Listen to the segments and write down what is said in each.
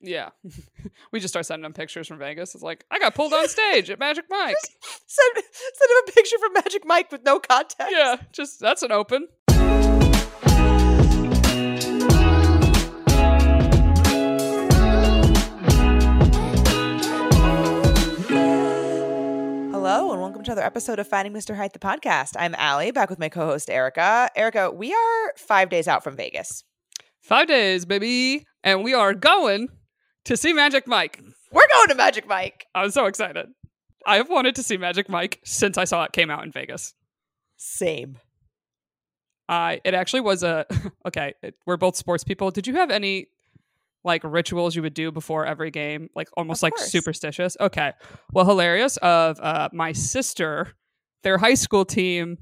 Yeah. we just start sending them pictures from Vegas. It's like, I got pulled on stage at Magic Mike. Send, send him a picture from Magic Mike with no context. yeah, just that's an open. Hello, and welcome to another episode of Finding Mr. Height, the podcast. I'm Ali, back with my co host, Erica. Erica, we are five days out from Vegas. Five days, baby. And we are going to see Magic Mike. We're going to Magic Mike. I'm so excited. I have wanted to see Magic Mike since I saw it came out in Vegas. Same. I it actually was a okay. It, we're both sports people. Did you have any like rituals you would do before every game, like almost like superstitious? Okay, well, hilarious. Of uh, my sister, their high school team.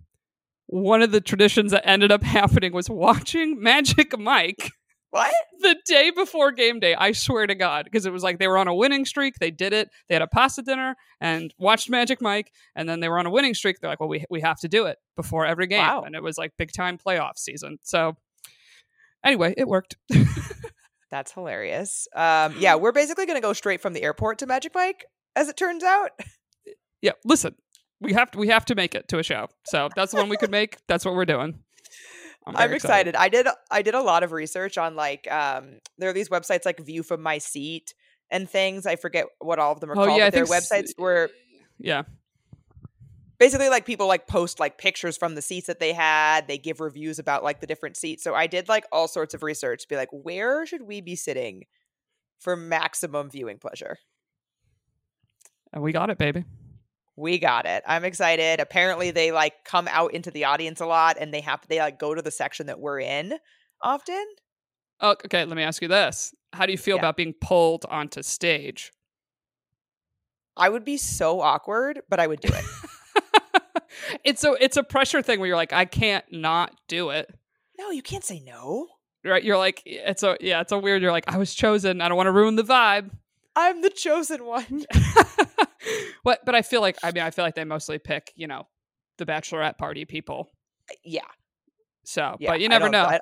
One of the traditions that ended up happening was watching Magic Mike What? the day before game day. I swear to God, because it was like they were on a winning streak. They did it. They had a pasta dinner and watched Magic Mike, and then they were on a winning streak. They're like, "Well, we we have to do it before every game," Wow. and it was like big time playoff season. So anyway, it worked. That's hilarious. Um, yeah, we're basically going to go straight from the airport to Magic Mike, as it turns out. yeah, listen, we have to we have to make it to a show. So that's the one we could make. That's what we're doing. I'm, very excited. I did I did a lot of research on like um there are these websites like View from My Seat and things. I forget what all of them are Oh called. yeah, but s- websites where Yeah, basically like people like post like pictures from the seats that they had they give reviews about like the different seats so i did like all sorts of research to be like where should we be sitting for maximum viewing pleasure and we got it, baby. We got it i'm excited apparently they like come out into the audience a lot and they have they like go to the section that we're in often Oh, okay. Let me ask you this: How do you feel Yeah. about being pulled onto stage? i would be so awkward but i would do it it's a it's a pressure thing where you're like, I can't not do it. no you can't say no Right? You're like, it's a yeah, it's a weird. You're like, I was chosen. I don't want to ruin the vibe. i'm the chosen one but but I feel like I mean I feel like they mostly pick you know the bachelorette party people. yeah So, yeah but you never know. I-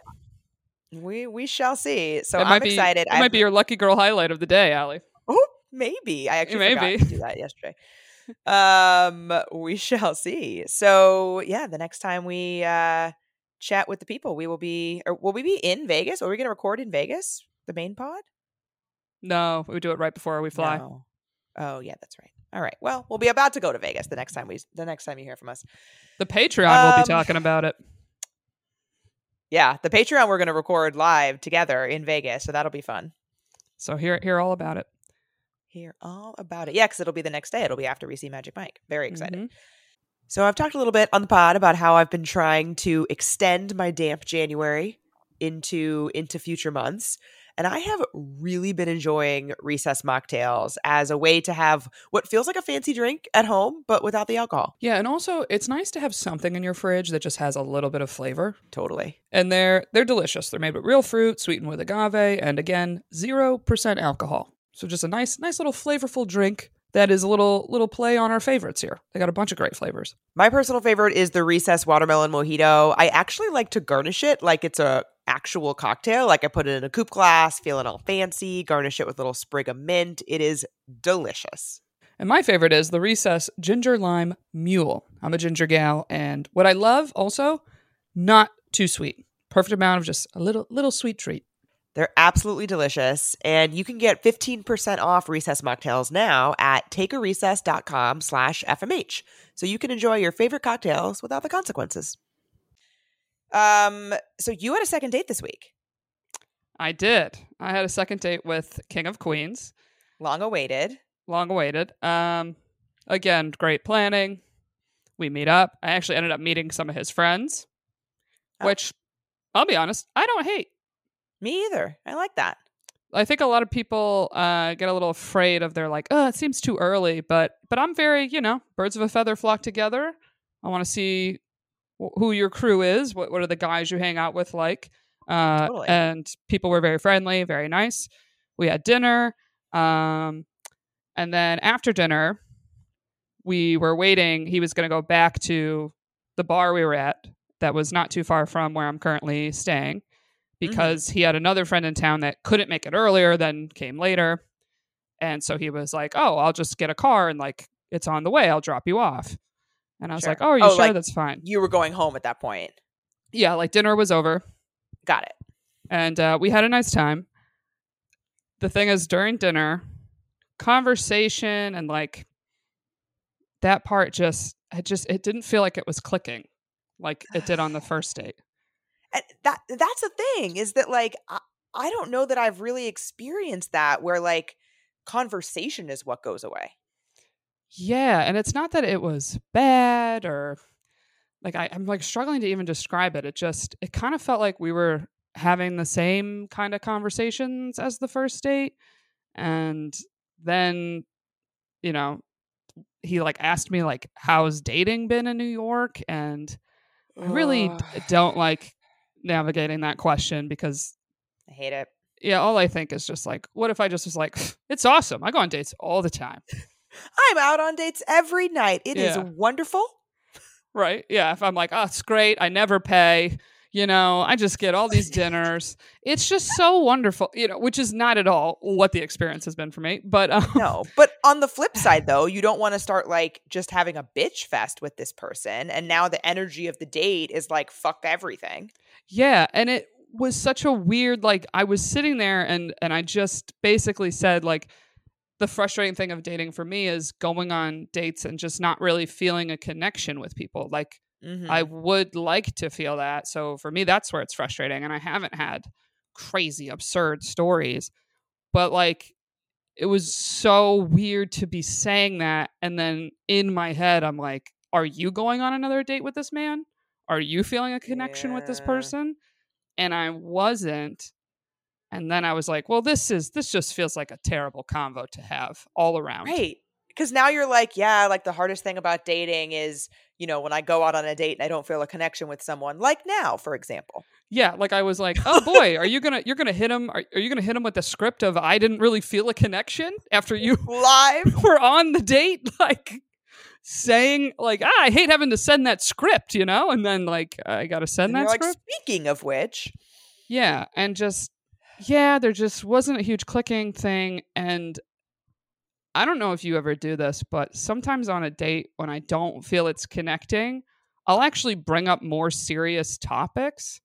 we we shall see so it i'm be, excited It I've- might be your lucky girl highlight of the day, Ali. Oh, maybe. I actually forgot Maybe. to do that yesterday. Um, we shall see. So yeah, the next time we uh chat with the people, we will be or will we be in Vegas? Are we gonna record in Vegas? The main pod? No, we do it right before we fly. No. Oh yeah, that's right. All right. Well, we'll be about to go to Vegas the next time we the next time you hear from us. The Patreon will Um, be talking about it. Yeah, the Patreon we're gonna record live together in Vegas, so that'll be fun. So hear hear all about it. Hear all about it. Yeah, because it'll be the next day. It'll be after we see Magic Mike. Very excited. Mhm. So I've talked a little bit on the pod about how I've been trying to extend my damp January into into future months. And I have really been enjoying recess mocktails as a way to have what feels like a fancy drink at home, but without the alcohol. Yeah, and also it's nice to have something in your fridge that just has a little bit of flavor. Totally. And they're they're delicious. They're made with real fruit, sweetened with agave, and again, zero percent alcohol. So just a nice, nice little flavorful drink that is a little little play on our favorites here. They got a bunch of great flavors. My personal favorite is the recess watermelon mojito. I actually like to garnish it like it's a actual cocktail. Like I put it in a coupe glass, feeling all fancy, garnish it with a little sprig of mint. It is delicious. And my favorite is the Recess Ginger Lime Mule. I'm a ginger gal, and what I love also, not too sweet. Perfect amount of just a little little sweet treat. They're absolutely delicious. And you can get 15% off recess mocktails now at takearecess.com slash FMH. So you can enjoy your favorite cocktails without the consequences. Um, so you had a second date this week. I did. I had a second date with King of Queens. Long awaited. long awaited. Um, again, great planning. We meet up. I actually ended up meeting some of his friends, Oh. which I'll be honest, I don't hate. Me either. I like that. I think a lot of people uh, get a little afraid of their like, oh, it seems too early. But but I'm very, you know, birds of a feather flock together. I want to see who your crew is. What what are the guys you hang out with like? Uh, Totally. And people were very friendly, very nice. We had dinner, um, and then after dinner, we were waiting. He was going to go back to the bar we were at that was not too far from where I'm currently staying. because he had another friend in town that couldn't make it earlier, then came later. And so he was like, "Oh, I'll just get a car and like it's on the way. I'll drop you off." And I was Sure. like, "Oh, are you Oh, sure like- that's fine?" You were going home at that point. Yeah, like dinner was over Got it. and uh, we had a nice time. The thing is, during dinner, conversation and like that part just, it just, it didn't feel like it was clicking like it did on the first date. And that that's the thing is that like I, I don't know that I've really experienced that where like conversation is what goes away. Yeah, and it's not that it was bad or like I, I'm like struggling to even describe it. It just it kind of felt like we were having the same kind of conversations as the first date. And then, you know, he like asked me like how's dating been in New York? And I really Ugh, don't like navigating that question because I hate it. yeah, all I think is just like, what if I just was like, it's awesome. I go on dates all the time. I'm out on dates every night. It is Yeah. wonderful. Right. Yeah. If I'm like, oh, it's great. I never pay. You know, I just get all these dinners. It's just so wonderful, you know, which is not at all what the experience has been for me. But um, No, but on the flip side though, you don't want to start like just having a bitch fest with this person and now the energy of the date is like fuck everything. yeah. And it was such a weird, like, I was sitting there and, and I just basically said, like, the frustrating thing of dating for me is going on dates and just not really feeling a connection with people. Like, Mhm. I would like to feel that. So for me, that's where it's frustrating. And I haven't had crazy, absurd stories. But like, it was so weird to be saying that. And then in my head, I'm like, are you going on another date with this man? Are you feeling a connection with this person? And I wasn't. And then I was like, well, this is, this just feels like a terrible convo to have all around. Right. Because now you're like, yeah, like the hardest thing about dating is, you know, when I go out on a date and I don't feel a connection with someone, like now, for example. Yeah, like I was like, oh boy, are you gonna you're gonna hit him? Are, are you gonna hit him with the script of I didn't really feel a connection after you Live. were on the date, like saying like ah, I hate having to send that script, you know, and then like I got to send And that you're like, script. speaking of which, Yeah, and just yeah, there just wasn't a huge clicking thing, and I don't know if you ever do this, but sometimes on a date when I don't feel it's connecting, I'll actually bring up more serious topics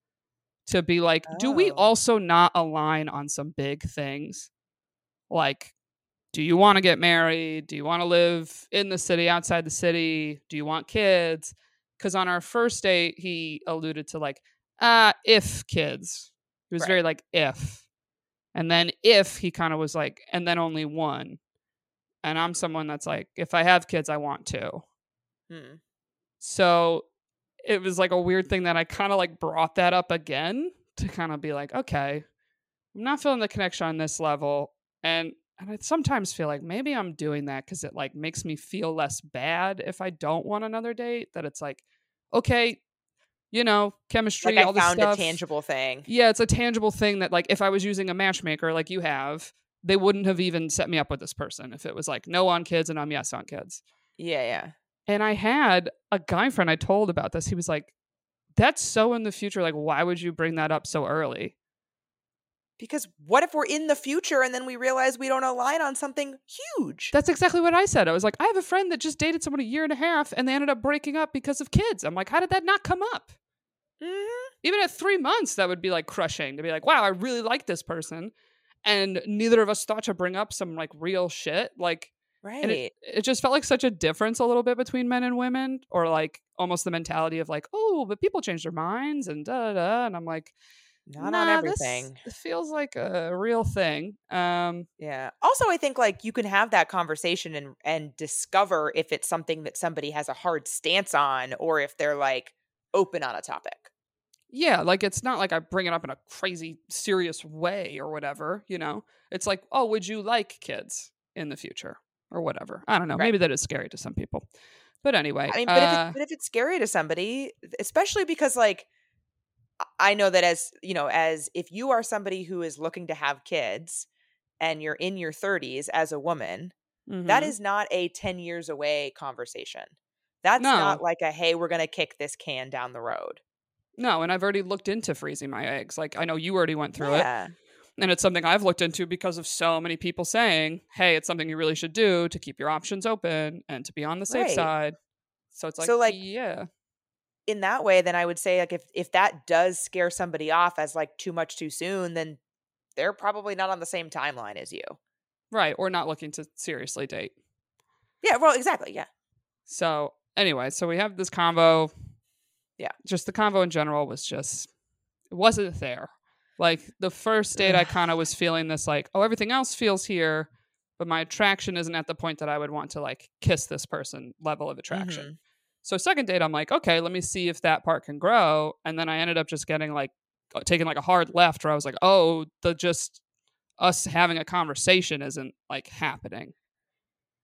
to be like, do we Oh. also not align on some big things? Like, do you want to get married? Do you want to live in the city, outside the city? Do you want kids? Because on our first date, he alluded to like, uh, if kids. He was Right. very like, if. And then if he kind of was like, and then only one. And I'm someone that's like, if I have kids, I want to. hmm, So it was like a weird thing that I kind of like brought that up again to kind of be like, okay, I'm not feeling the connection on this level. And and I sometimes feel like maybe I'm doing that because it like makes me feel less bad if I don't want another date. That it's like, okay, you know, chemistry, like all I this found stuff. a tangible thing. Yeah, it's a tangible thing that like if I was using a matchmaker like you have, they wouldn't have even set me up with this person if it was like no on kids and I'm yes on kids. Yeah, yeah. And I had a guy friend I told about this. He was like, That's so in the future. Like, why would you bring that up so early? Because what if we're in the future and then we realize we don't align on something huge? That's exactly what I said. I was like, I have a friend that just dated someone a year and a half and they ended up breaking up because of kids. I'm like, how did that not come up? Mhm. Even at three months, that would be like crushing to be like, wow, I really like this person. And neither of us thought to bring up some like real shit. Like, Right. it, it just felt like such a difference a little bit between men and women, or like almost the mentality of like, oh, but people change their minds and da da. da. And I'm like, Not nah, on everything. It feels like a real thing. Um, Yeah. Also, I think like you can have that conversation and and discover if it's something that somebody has a hard stance on or if they're like open on a topic. Yeah, like it's not like I bring it up in a crazy serious way or whatever. You know, it's like, oh, would you like kids in the future or whatever? I don't know. Right. Maybe that is scary to some people. But anyway, I mean, but, if uh, it, but if it's scary to somebody, especially because like I- know that as you know, as if you are somebody who is looking to have kids and you're in your 30s as a woman, that mhm. is not a 10 years away conversation. That's No. not like a hey, we're going to kick this can down the road. No, and I've already looked into freezing my eggs. Like I know you already went through it. And it's something I've looked into because of so many people saying, hey, it's something you really should do to keep your options open and to be on the safe Right. side. So it's like, So, like, yeah. In that way, then I would say like if if that does scare somebody off as like too much too soon, then they're probably not on the same timeline as you. Right. Or not looking to seriously date. Yeah, well, exactly. Yeah. So anyway, so we have this convo. Yeah. Just the convo in general was just it wasn't there. Like the first date I kind of was feeling this like, oh, everything else feels here, but my attraction isn't at the point that I would want to like kiss this person level of attraction. Mhm. So second date, I'm like, okay, let me see if that part can grow. And then I ended up just getting like uh, taking like a hard left where I was like, oh, the just us having a conversation isn't like happening.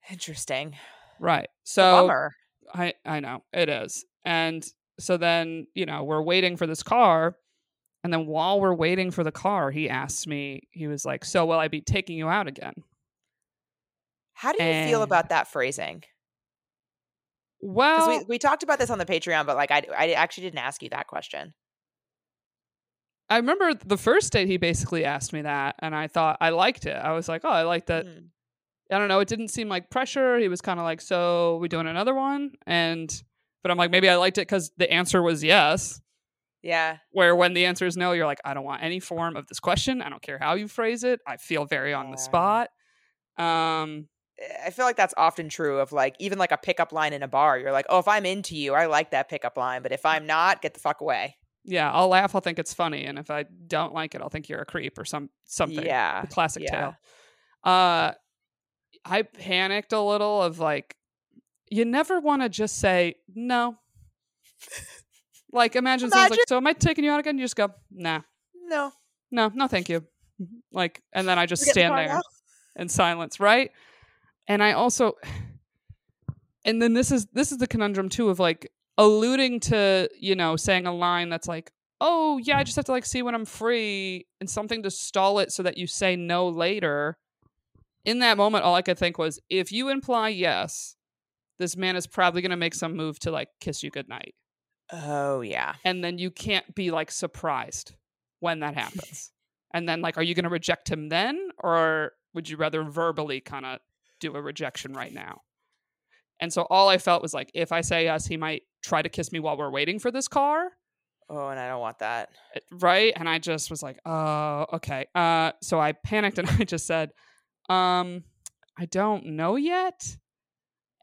Interesting. Right. So. I I know it is. And so then, you know, we're waiting for this car and then while we're waiting for the car, he asks me, he was like, "So will I be taking you out again?" How do you feel about that phrasing? Well, we, we talked about this on the Patreon, but like I, I actually didn't ask you that question. I remember the first date he basically asked me that and I thought I liked it. I was like, "Oh, I like that." Mm. I don't know, it didn't seem like pressure. He was kind of like, "So, we doing another one?" And but I'm like, maybe I liked it cuz the answer was yes. Yeah. Where when the answer is no, you're like, I don't want any form of this question. I don't care how you phrase it. I feel very on the spot. Um, I feel like that's often true of like even like a pickup line in a bar. You're like, oh, if I'm into you, I like that pickup line, but if I'm not, get the fuck away. yeah, I'll laugh. I'll think it's funny, and if I don't like it, I'll think you're a creep or some something. Yeah. the classic yeah. tale. Uh, I panicked a little of like, you never want to just say no. like, imagine someone's like, so am I taking you out again?" You just go, "Nah, No. no, no, thank you." Like, and then I just stand the there. now? in silence, right? And I also and then this is this is the conundrum too of like alluding to, you know, saying a line that's like, "Oh, yeah, I just have to like see when I'm free," and something to stall it so that you say no later. In that moment, all I could think was, if you imply yes, this man is probably going to make some move to like kiss you goodnight. Oh yeah. And then you can't be like surprised when that happens. and then like are you going to reject him then or would you rather verbally kind of do a rejection right now? And so all I felt was like if I say yes, he might try to kiss me while we're waiting for this car, Oh, and I don't want that. eh, right? And I just was like, "Oh, okay." Uh so I panicked and I just said, "Um, I don't know yet."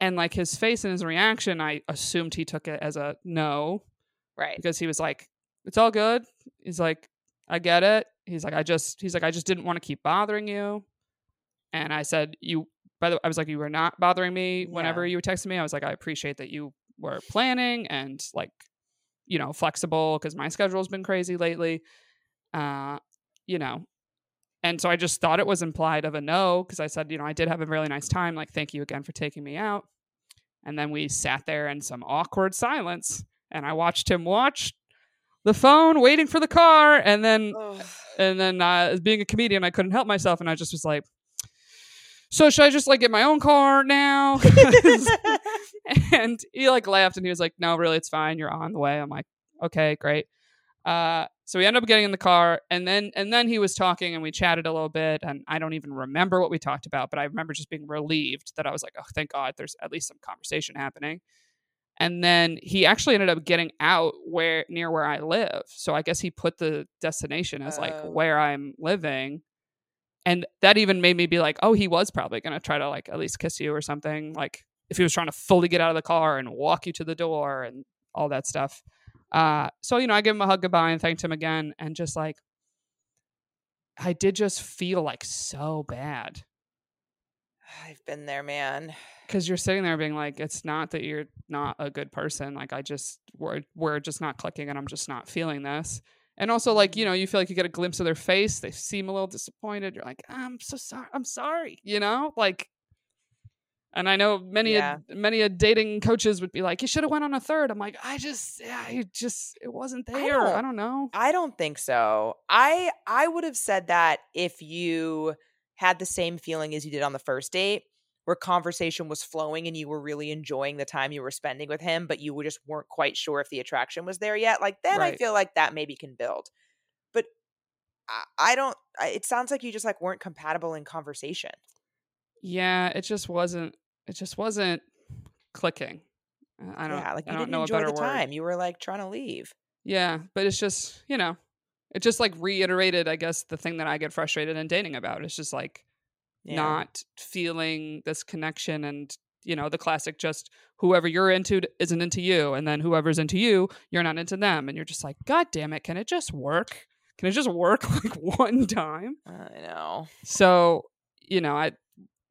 And like his face and his reaction, I assumed he took it as a no Right. because he was like, "It's all good." He's like, "I get it." He's like, "I just," he's like, "I just didn't want to keep bothering you." And I said, "You." By the way, I was like, "You were not bothering me whenever Yeah. you were texting me." I was like, "I appreciate that you were planning and like, you know, flexible because my schedule's been crazy lately." Uh, you know, and so I just thought it was implied of a no because I said, you know, I did have a really nice time. Like, thank you again for taking me out. And then we sat there in some awkward silence, and I watched him watch the phone, waiting for the car, and then and then uh, as being a comedian, I couldn't help myself, and I just was like, "So should I just like get my own car now?" and he like laughed, and he was like, "No, really, it's fine. You're on the way." I'm like, "Okay, great." Uh, so we ended up getting in the car, and then and then he was talking, and we chatted a little bit, and I don't even remember what we talked about, but I remember just being relieved that I was like, "Oh, thank God, there's at least some conversation happening." And then he actually ended up getting out where near where I live. So I guess he put the destination as like Oh. where I'm living. And that even made me be like, oh, he was probably going to try to like at least kiss you or something. Like if he was trying to fully get out of the car and walk you to the door and all that stuff. Uh, so, you know, I give him a hug goodbye and thanked him again. And just like, I did just feel like so bad I've been there, man. because you're sitting there being like, it's not that you're not a good person. Like I just we're we're just not clicking, and I'm just not feeling this. And also, like you know, you feel like you get a glimpse of their face. They seem a little disappointed. You're like, I'm so sorry. I'm sorry. You know, like. And I know many Yeah. a, many a dating coaches would be like, you should have went on a third. I'm like, I just, yeah, it just, it wasn't there. I don't- don't know. I don't think so. I I would have said that if you had the same feeling as you did on the first date, where conversation was flowing and you were really enjoying the time you were spending with him, but you just weren't quite sure if the attraction was there yet, like then I feel like that maybe can build. But I, I don't. I, it sounds like you just like weren't compatible in conversation. Yeah, it just wasn't. It just wasn't clicking. Uh, I don't. yeah, like I you don't didn't know a enjoy better the word. time. You were like trying to leave. Yeah, but it's just you know, it just like reiterated, I guess, the thing that I get frustrated in dating about. It's just like Yeah. not feeling this connection and you know the classic just whoever you're into isn't into you and then whoever's into you you're not into them and you're just like god damn it can it just work can it just work like one time I know. so you know i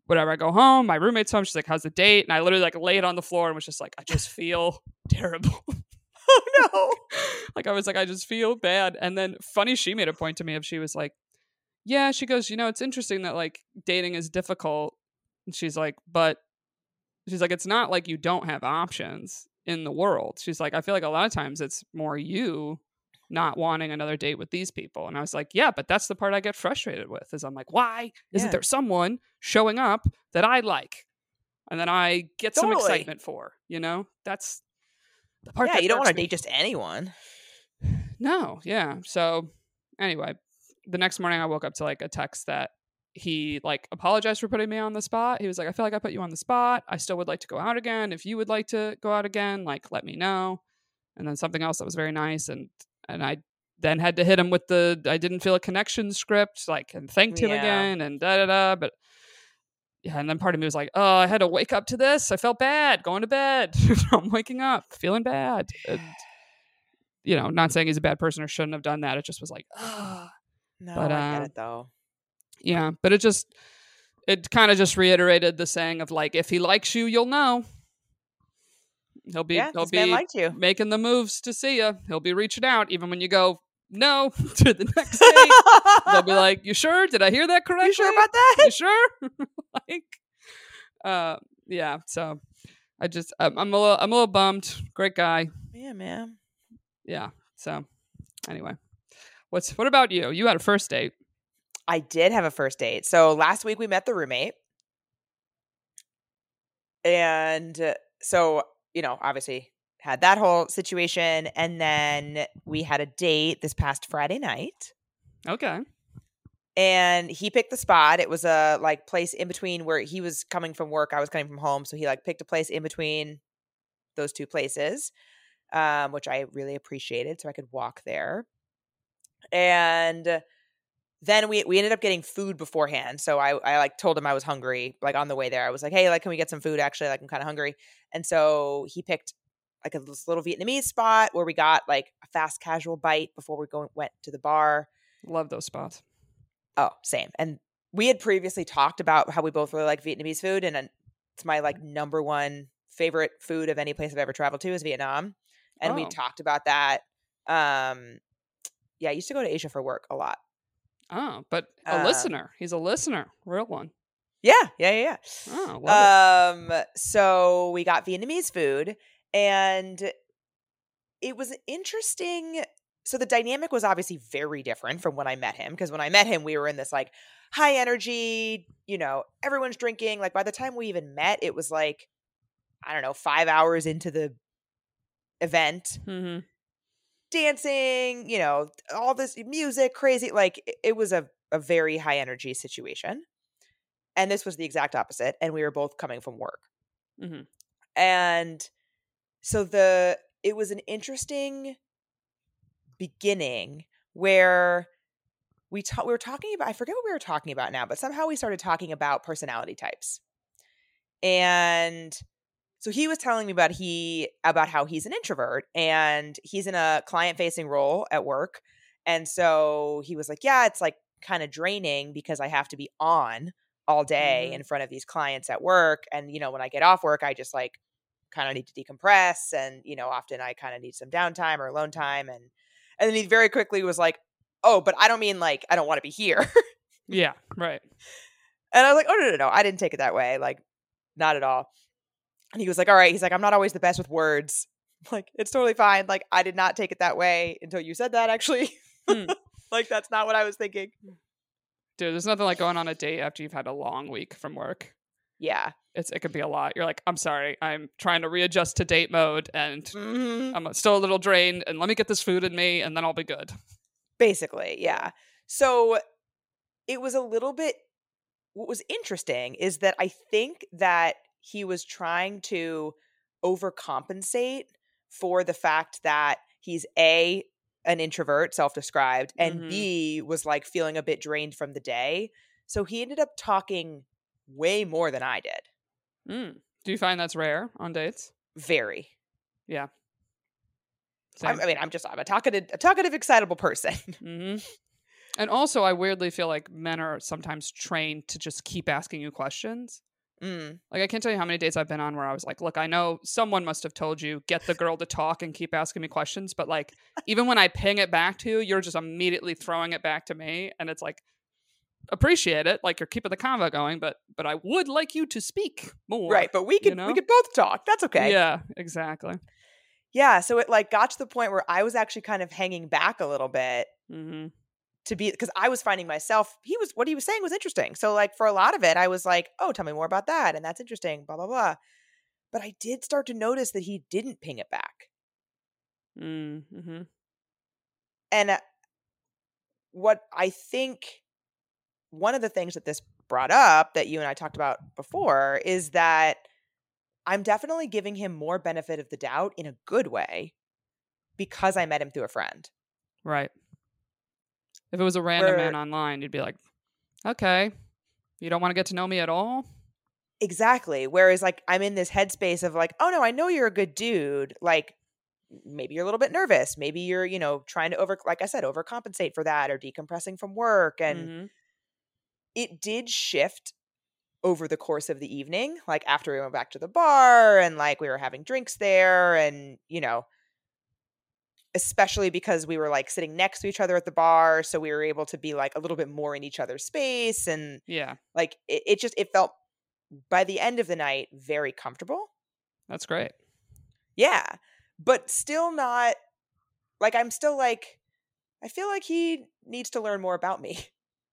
whatever i go home my roommate's home she's like how's the date and i literally like laid on the floor and was just like i just feel terrible Oh no. like I was like, I just feel bad. And then funny, she made a point to me of she was like, Yeah, she goes, you know, it's interesting that like dating is difficult. And she's like, but she's like, it's not like you don't have options in the world. She's like, I feel like a lot of times it's more you not wanting another date with these people. And I was like, Yeah, but that's the part I get frustrated with is I'm like, why isn't Yeah. there someone showing up that I like? And then I get some excitement for, you know? That's the part yeah, you don't want to date just anyone. No, yeah. So anyway, the next morning I woke up to like a text that he like apologized for putting me on the spot. He was like, I feel like I put you on the spot. I still would like to go out again. If you would like to go out again, like let me know. And then something else that was very nice and and I then had to hit him with the I didn't feel a connection script, like and thanked him Yeah. again and da da da. But yeah, and then part of me was like, oh, I had to wake up to this. I felt bad going to bed. I'm waking up feeling bad. And, you know, not saying he's a bad person or shouldn't have done that. It just was like, ah, No, But, I get uh, it though. yeah. But it just, it kind of just reiterated the saying of like, if he likes you, you'll know. He'll be, yeah, he'll be liked you. making the moves to see you. He'll be reaching out even when you go no to the next date. They'll be like, "You sure? Did I hear that correctly? "You sure about that?" you sure?" like, uh, yeah. So I just, I'm, I'm a little, I'm a little bummed. Great guy. Yeah, man. Yeah. So anyway, what's what about you? You had a first date. I did have a first date. So last week we met the roommate. And uh, so, you know, obviously had that whole situation. And then we had a date this past Friday night. Okay. And he picked the spot. It was a like place in between where he was coming from work, I was coming from home. So he like picked a place in between those two places, um, which I really appreciated. So I could walk there. And then we we ended up getting food beforehand. So I I like told him I was hungry. Like on the way there, I was like, hey, like, can we get some food? Actually, like I'm kind of hungry. And so he picked like a little Vietnamese spot where we got like a fast casual bite before we go went to the bar. Love those spots. Oh, same. And we had previously talked about how we both really like Vietnamese food, and it's my like number one favorite food of any place I've ever traveled to is Vietnam. And we Oh. talked about that. Um, yeah, I used to go to Asia for work a lot. Oh, but a Uh, listener. He's a listener. Real one. Yeah, yeah, yeah, Oh, love it. Um, so we got Vietnamese food, and it was interesting. So the dynamic was obviously very different from when I met him because when I met him, we were in this like high energy, you know, everyone's drinking. Like by the time we even met, it was like I don't know, five hours into the event, hmm dancing, you know, all this music, crazy. Like it, it was a, a very high energy situation. And this was the exact opposite. And we were both coming from work. hmm And so the it was an interesting beginning where we ta- we were talking about I forget what we were talking about now, but somehow we started talking about personality types. And so he was telling me about he about how he's an introvert and he's in a client facing role at work. And so he was like, "Yeah, it's like kind of draining because I have to be on all day Mhm. in front of these clients at work and you know, when I get off work, I just like kind of need to decompress and you know, often I kind of need some downtime or alone time and and then he very quickly was like, "Oh, but I don't mean like I don't want to be here." Yeah. Right. And I was like, oh, no, no, no. I didn't take it that way. Like, not at all. And he was like, all right. He's like, I'm not always the best with words. Like, it's totally fine. Like, I did not take it that way until you said that, actually. Hmm. like, that's not what I was thinking. Dude, there's nothing like going on a date after you've had a long week from work. Yeah. It's it could be a lot. You're like, I'm sorry, I'm trying to readjust to date mode, and Mhm. I'm still a little drained, and let me get this food in me, and then I'll be good. Basically, yeah. So it was a little bit what was interesting is that I think that he was trying to overcompensate for the fact that he's a an introvert, self-described, and Mhm. B was like feeling a bit drained from the day. So he ended up talking way more than I did. Mm. Do you find that's rare on dates? Very. Yeah. I'm, I mean, I'm just I'm a talkative, a talkative, excitable person. hmm And also, I weirdly feel like men are sometimes trained to just keep asking you questions. Mm. Like, I can't tell you how many dates I've been on where I was like, look, I know someone must have told you, get the girl to talk and keep asking me questions. But like, even when I ping it back to you, you're just immediately throwing it back to me. And it's like, appreciate it. Like, you're keeping the convo going, but but I would like you to speak more. Right, but we could know? we could both talk. That's okay. Yeah, exactly. Yeah, so it like got to the point where I was actually kind of hanging back a little bit hmm to be because I was finding myself he was what he was saying was interesting. So like for a lot of it I was like, "Oh, tell me more about that." And that's interesting, blah blah blah. But I did start to notice that he didn't ping it back. Mm-hmm. And uh, what I think one of the things that this brought up that you and I talked about before is that I'm definitely giving him more benefit of the doubt in a good way because I met him through a friend. Right. If it was a random man online, you'd be like, okay, you don't want to get to know me at all? Exactly. Whereas like I'm in this headspace of like, oh no, I know you're a good dude. Like maybe you're a little bit nervous. Maybe you're, you know, trying to over like I said, overcompensate for that or decompressing from work. And Mhm. it did shift over the course of the evening. Like after we went back to the bar and like we were having drinks there and, you know, especially because we were like sitting next to each other at the bar. So we were able to be like a little bit more in each other's space and yeah, like it, it just it felt by the end of the night very comfortable that's great. yeah but still not like i'm still like i feel like he needs to learn more about me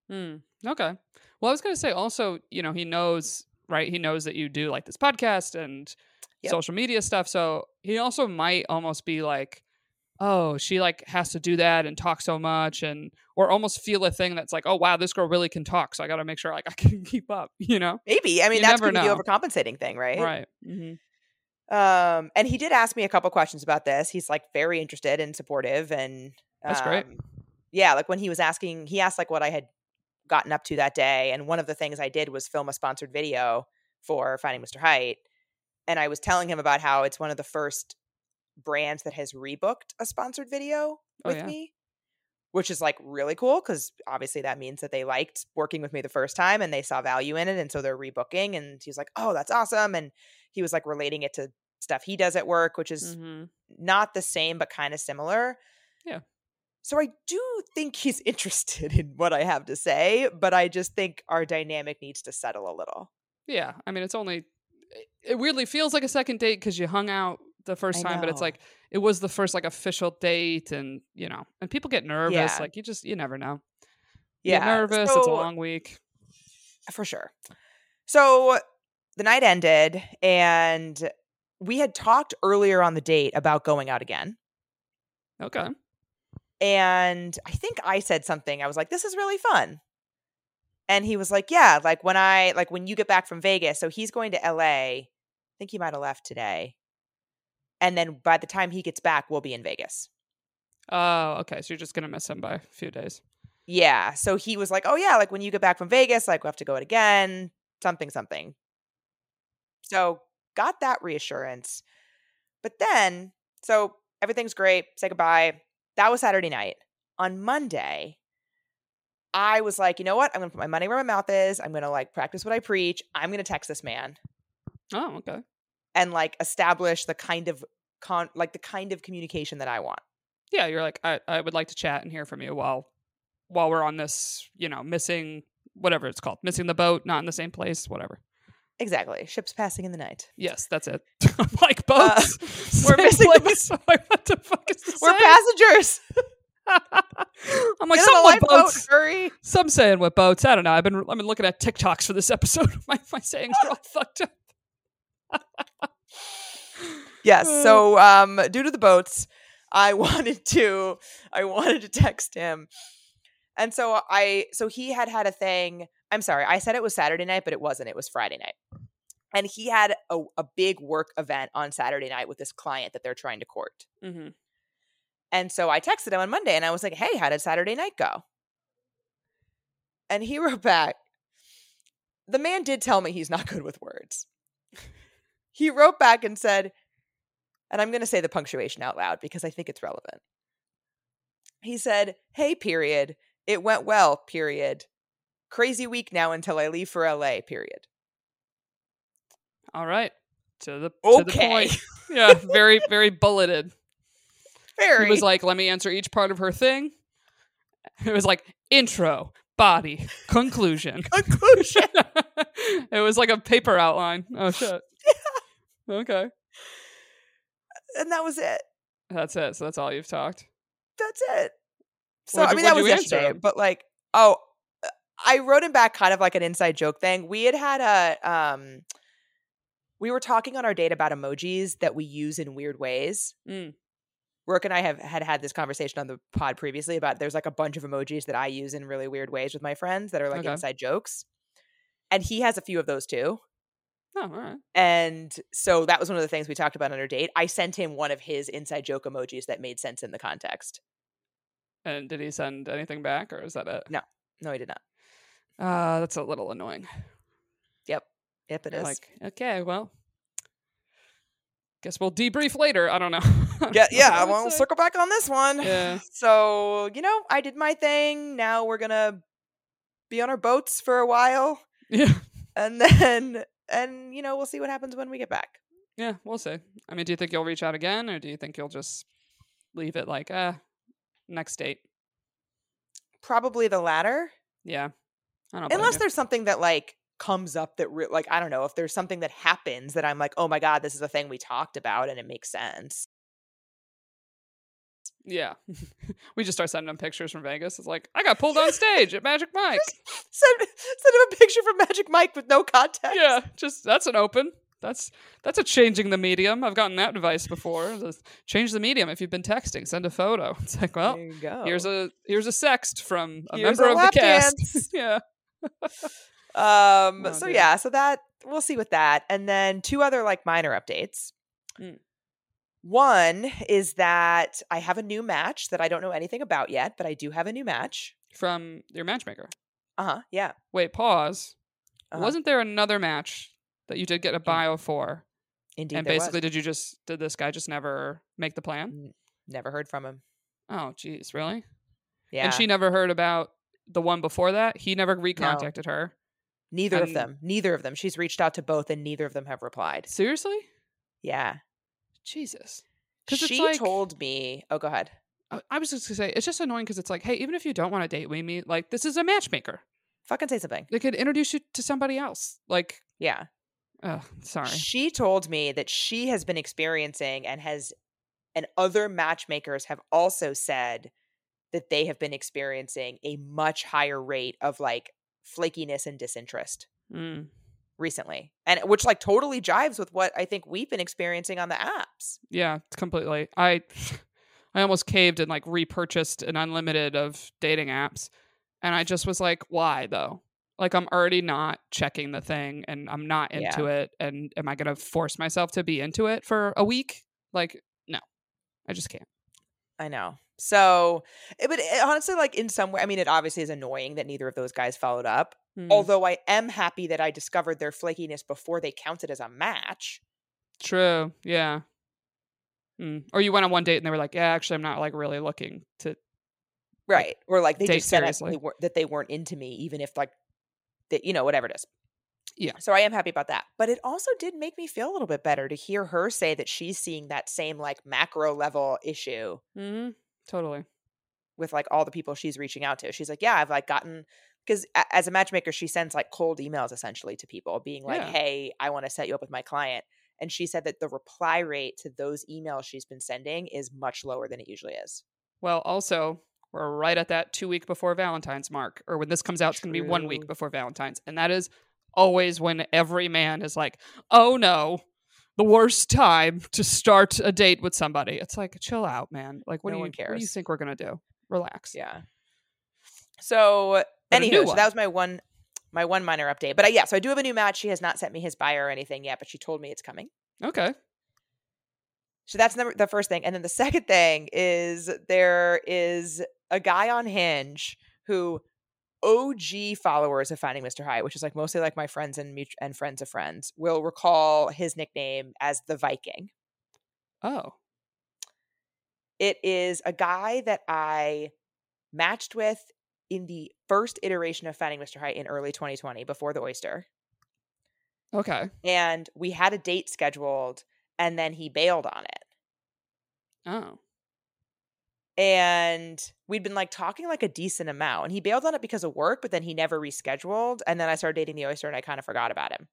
Hmm. Okay. Well, I was going to say also, you know, he knows, right? He knows that you do like this podcast and Yep. social media stuff. So he also might almost be like, oh, she like has to do that and talk so much and, or almost feel a thing that's like, oh, wow, this girl really can talk. So I got to make sure like I can keep up, you know? maybe i mean You that's never gonna be the overcompensating thing right Right. hmm um and he did ask me a couple questions about this he's like very interested and supportive and That's great. um, yeah like when he was asking he asked like what i had gotten up to that day and one of the things i did was film a sponsored video for finding mr height and i was telling him about how it's one of the first brands that has rebooked a sponsored video Oh, with yeah. me which is like really cool because obviously that means that they liked working with me the first time and they saw value in it and so they're rebooking and he's like oh that's awesome and he was like relating it to stuff he does at work which is hmm not the same but kind of similar Yeah. so i do think he's interested in what i have to say but i just think our dynamic needs to settle a little Yeah. I mean, it's only, it weirdly feels like a second date because you hung out the first I time, but it's like, it was the first like official date and, you know, and people get nervous. Yeah. Like you just, you never know. yeah nervous. it's a long week. for sure. So the night ended, and we had talked earlier on the date about going out again. Okay. And I think I said something. I was like, this is really fun. And he was like, yeah, like when I, like when you get back from Vegas. So he's going to LA. I think he might have left today. And then by the time he gets back, we'll be in Vegas. Oh, okay. So you're just going to miss him by a few days. Yeah. So he was like, oh, yeah, like when you get back from Vegas, like we have to go out again, something, something. So got that reassurance. But then, so everything's great. Say goodbye. That was Saturday night. On Monday, I was like, you know what? I'm going to put my money where my mouth is. I'm going to like practice what I preach. I'm going to text this man Oh, okay. And like establish the kind of con, like the kind of communication that I want. Yeah. You're like, I, I would like to chat and hear from you while, while we're on this, you know, missing whatever it's called, missing the boat, not in the same place, whatever. Exactly. Ships passing in the night. Yes, that's it. I'm like uh, boats. we're missing the place. I'm like, what the fuck is this? We're passengers. I'm like Get some the with boats. hurry. Some saying with boats. I don't know. I've been I've been looking at TikToks for this episode. my my sayings are all fucked up. Yes. Uh. So, um, due to the boats, I wanted to, I wanted to text him, and so I, so he had had a thing. I'm sorry, I said it was Saturday night, but it wasn't. It was Friday night, and he had a, a big work event on Saturday night with this client that they're trying to court. Mm-hmm. And so I texted him on Monday, and I was like, "Hey, how did Saturday night go?" And he wrote back. The man did tell me he's not good with words. He wrote back and said, and I'm going to say the punctuation out loud because I think it's relevant. He said, Hey, period. It went well, period. Crazy week now until I leave for LA, period. All right. To the to the Okay. point. Yeah, very very bulleted. Very. He was like, "Let me answer each part of her thing." It was like intro, body, conclusion. conclusion. it was like a paper outline. Oh shit. Okay. and that was it. That's it. So that's all you've talked. That's it. So, What'd I you- mean, that was answer yesterday. But like, oh, uh, I wrote him back kind of like an inside joke thing. We had had a, um, we were talking on our date about emojis that we use in weird ways. Mm. Rourke and I have had had this conversation on the pod previously about there's like a bunch of emojis that I use in really weird ways with my friends that are like Okay. inside jokes. And he has a few of those too. Oh, all right. And so that was one of the things we talked about on our date. I sent him one of his inside joke emojis that made sense in the context. And did he send anything back, or is that it? No, No, he did not. Uh, that's a little annoying. Yep. Yep, it You're is. like, okay, well, guess we'll debrief later. I don't know. yeah, yeah. what I would Well, say. circle back on this one. Yeah. So, you know, I did my thing. Now we're gonna be on our boats for a while. Yeah. And then and you know, we'll see what happens when we get back. Yeah, we'll see. I mean, do you think you'll reach out again, or do you think you'll just leave it like, uh, next date? Probably the latter. Yeah. I don't Unless there's something that like comes up that re- like I don't know, if there's something that happens that I'm like, "Oh my god, this is a thing we talked about and it makes sense." Yeah. we just start sending them pictures from Vegas. It's like, I got pulled on stage at Magic Mike. Send send him a picture from Magic Mike with no context. yeah, just that's an open. That's that's a changing the medium. I've gotten that advice before. Just change the medium if you've been texting. Send a photo. It's like, well, here's a here's a sext from a Here's member a of the cast. yeah. Um. Oh, so dear. yeah. So that we'll see with that, and then two other like minor updates. Mm. One is that I have a new match that I don't know anything about yet, but I do have a new match. From your matchmaker. Uh huh. Yeah. Wait, pause. Uh-huh. Wasn't there another match that you did get a bio for? Indeed. and there was. basically, did you just did this guy just never make the plan? Never heard from him. Oh, geez, really? Yeah. And she never heard about the one before that. He never recontacted her. neither of them. Neither of them. She's reached out to both, and neither of them have replied. Seriously? Yeah. Jesus. She like- told me. Oh, go ahead. I, I was just gonna say it's just annoying because it's like, hey, even if you don't want to date Mimi, like this is a matchmaker. Fucking say something. They could introduce you to somebody else. Like, Yeah. oh, sorry. She told me that she has been experiencing and has, and other matchmakers have also said that they have been experiencing a much higher rate of like flakiness and disinterest Mm. Recently. And which like totally jives with what I think we've been experiencing on the apps. Yeah, completely. I I almost caved and like repurchased an unlimited of dating apps. And I just was like, why though? Like I'm already not checking the thing and I'm not into it. And am I gonna force myself to be into it for a week? Like, no. I just can't. I know. So, eh, but it, honestly, like in some way, I mean, it obviously is annoying that neither of those guys followed up. Mm, Although I am happy that I discovered their flakiness before they counted as a match. True. Yeah. Mm. Or you went on one date and they were like, yeah, actually, I'm not like really looking to. right or like they just said that seriously. they, were, that they weren't into me even if like that you know whatever it is Yeah. so i am happy about that but it also did make me feel a little bit better to hear her say that she's seeing that same like macro level issue Mm-hmm. Totally. with like all the people she's reaching out to she's like yeah i've like gotten because as a matchmaker she sends like cold emails essentially to people being like Yeah. hey i want to set you up with my client and she said that the reply rate to those emails she's been sending is much lower than it usually is Well, also, we're right at that two week before Valentine's mark, or when this comes out, it's going to be one week before Valentine's, and that is always when every man is like, "Oh no." The worst time to start a date with somebody. It's like, chill out, man. Like, what No do you what do you think we're gonna do? Relax. Yeah. So, But anywho, so that was my one my one minor update. But uh, yeah, so I do have a new match. She has not sent me his bio or anything yet, but she told me it's coming. Okay. So that's number the first thing. And then the second thing is there is a guy on Hinge who OG followers of Finding Mr. Height, which is like mostly like my friends and mut- and friends of friends, will recall his nickname as the Viking. Oh. It is a guy that I matched with in the first iteration of Finding Mr. Height in early 2020 before the oyster. Okay. And we had a date scheduled and then he bailed on it. Oh. and we'd been like talking like a decent amount and he bailed on it because of work but then he never rescheduled and then i started dating the oyster and i kind of forgot about him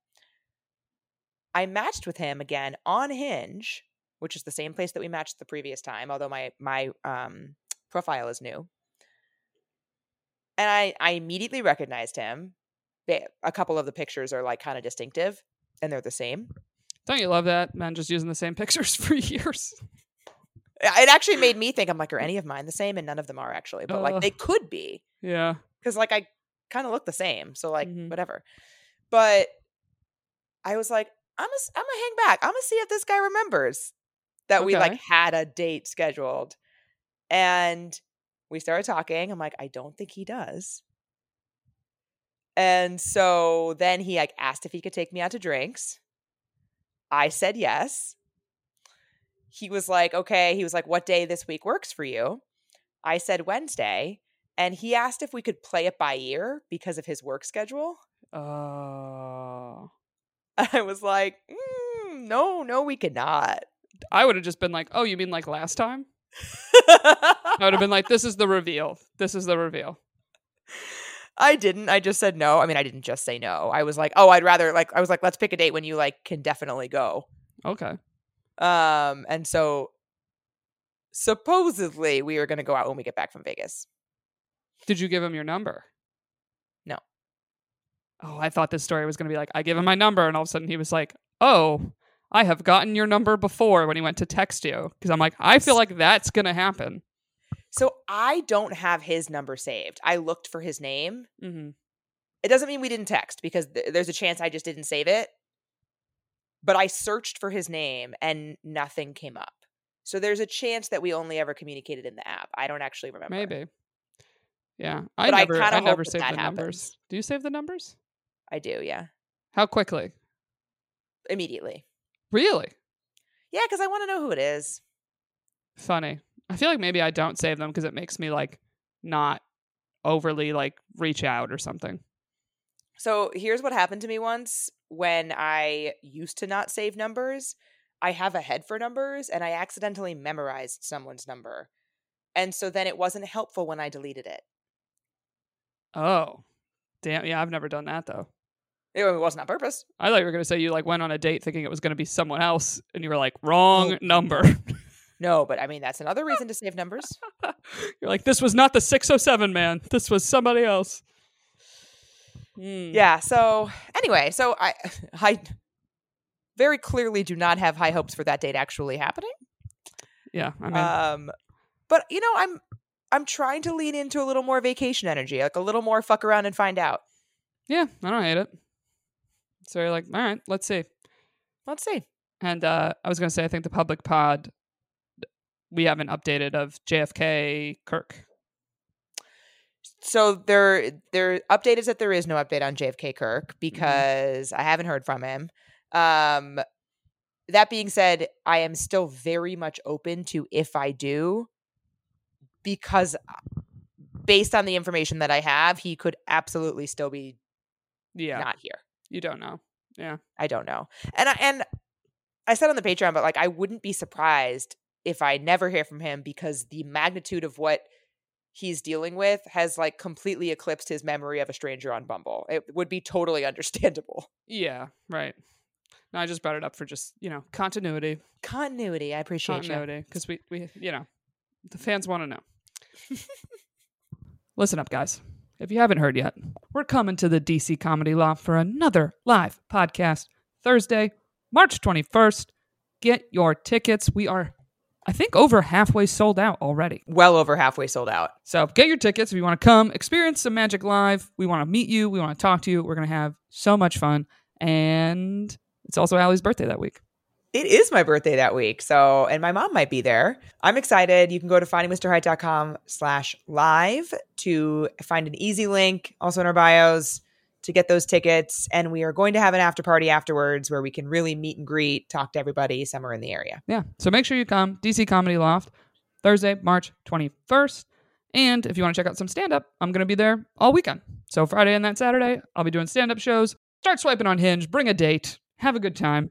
i matched with him again on hinge which is the same place that we matched the previous time although my my um profile is new and i i immediately recognized him a couple of the pictures are like kind of distinctive and they're the same Don't you love that? Men just using the same pictures for years. it actually made me think i'm like are any of mine the same and none of them are actually but like they could be Yeah. because like I kind of look the same, so like Mhm. whatever. But I was like, I'm gonna, I'm gonna hang back. I'm gonna see if this guy remembers that we like had a date scheduled, and we started talking. I'm like, I don't think he does. And so then he like asked if he could take me out to drinks. I said yes. He was like, okay. He was like, what day this week works for you? I said Wednesday. And he asked if we could play it by ear because of his work schedule. Oh. I was like, mm, no, no, we could not. I would have just been like, "Oh, you mean like last time?" I would have been like, "This is the reveal. This is the reveal." I didn't. I just said no. I mean, I didn't just say no. I was like, oh, I'd rather like I was like, let's pick a date when you like can definitely go. Okay. Um, and so supposedly we were gonna go out when we get back from Vegas. Did you give him your number? No. Oh, I thought this story was going to be like, I give him my number, and all of a sudden he was like, "Oh, I have gotten your number before." When he went to text you, because I'm like, I feel like that's going to happen. So I don't have his number saved. I looked for his name. Mm-hmm. It doesn't mean we didn't text because th- there's a chance I just didn't save it. But I searched for his name and nothing came up. So there's a chance that we only ever communicated in the app. I don't actually remember. Maybe. Yeah, I But I never, I, kinda never that the numbers. Do you save the numbers? I do, yeah. How quickly? Immediately. Really? Yeah, because I want to know who it is. Funny. I feel like maybe I don't save them because it makes me like not overly like reach out or something. So here's what happened to me once when I used to not save numbers. I have a head for numbers and I accidentally memorized someone's number. And so then it wasn't helpful when I deleted it. Oh, damn! Yeah, I've never done that though. It wasn't on purpose. I thought you were gonna say you like went on a date thinking it was gonna be someone else, and you were like wrong Oh. number. No, but I mean, that's another reason to save numbers. You're like, this was not the 607 man. This was somebody else. Hmm. Yeah. So anyway, so I, I very clearly do not have high hopes for that date actually happening. Yeah. I mean, um, but you know, I'm I'm trying to lean into a little more vacation energy, like a little more fuck around and find out. yeah, I don't hate it. So you're like, all right, let's see. Let's see. And uh, I was gonna say, I think the public pod, we haven't updated of JFK Kirk. So their their update is that there is no update on JFK Kirk because I haven't heard from him. Um, that being said, I am still very much open to if I do, because uh, based on the information that I have, he could absolutely still be Yeah, not here. You don't know. Yeah, I don't know. And I and I said on the Patreon, but like I wouldn't be surprised if I never hear from him because the magnitude of what he's dealing with has like completely eclipsed his memory of a stranger on Bumble. It would be totally understandable. yeah, right. No, I just brought it up for just you know continuity, Continuity. I appreciate you. continuity, because we we you know the fans want to know. listen up, guys. If you haven't heard yet, we're coming to the DC Comedy Loft for another live podcast Thursday, March 21st. Get your tickets. We are, I think, over halfway sold out already. Well over halfway sold out. So get your tickets if you want to come experience some magic live. We want to meet you. We want to talk to you. We're going to have so much fun. And it's also Ali's birthday that week. It is my birthday that week. So, and my mom might be there. I'm excited. You can go to findingmrheight.com slash live to find an easy link, also in our bios, to get those tickets. And we are going to have an after party afterwards where we can really meet and greet, talk to everybody somewhere in the area. Yeah. So make sure you come. DC Comedy Loft, Thursday, March 21st. And if you want to check out some stand up, I'm going to be there all weekend. So Friday and that Saturday, I'll be doing stand up shows. Start swiping on Hinge, bring a date, have a good time.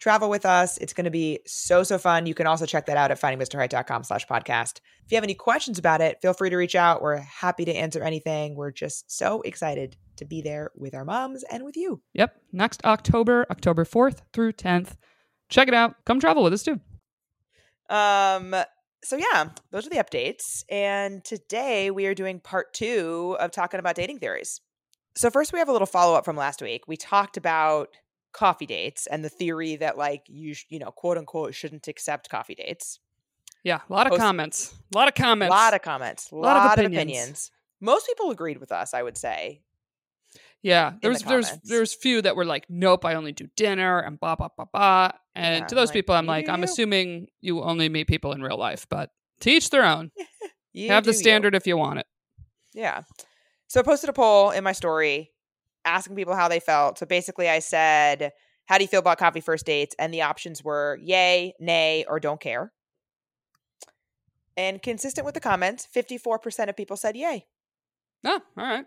travel with us. It's going to be so, so fun. You can also check that out at findingmrheight.com slash podcast. If you have any questions about it, feel free to reach out. We're happy to answer anything. We're just so excited to be there with our moms and with you. Yep. Next October, October 4th through 10th. Check it out. Come travel with us too. Um, so yeah, those are the updates. And today we are doing part two of talking about dating theories. So first we have a little follow-up from last week. We talked about coffee dates and the theory that like you sh- you know quote unquote shouldn't accept coffee dates. Yeah, a lot of Post- comments. A lot of comments. A lot of comments. A lot, lot, of, opinions. opinions. Most people agreed with us, I would say. Yeah, there there's the there's there's few that were like, nope, I only do dinner and blah blah blah blah. And yeah, to those like, people, I'm like, I'm assuming you only meet people in real life, but teach their own. Have the standard you. if you want it. Yeah. So I posted a poll in my story asking people how they felt. So basically, I said, How do you feel about coffee first dates? And the options were yay, nay, or don't care. And consistent with the comments, 54% of people said yay. Oh, all right.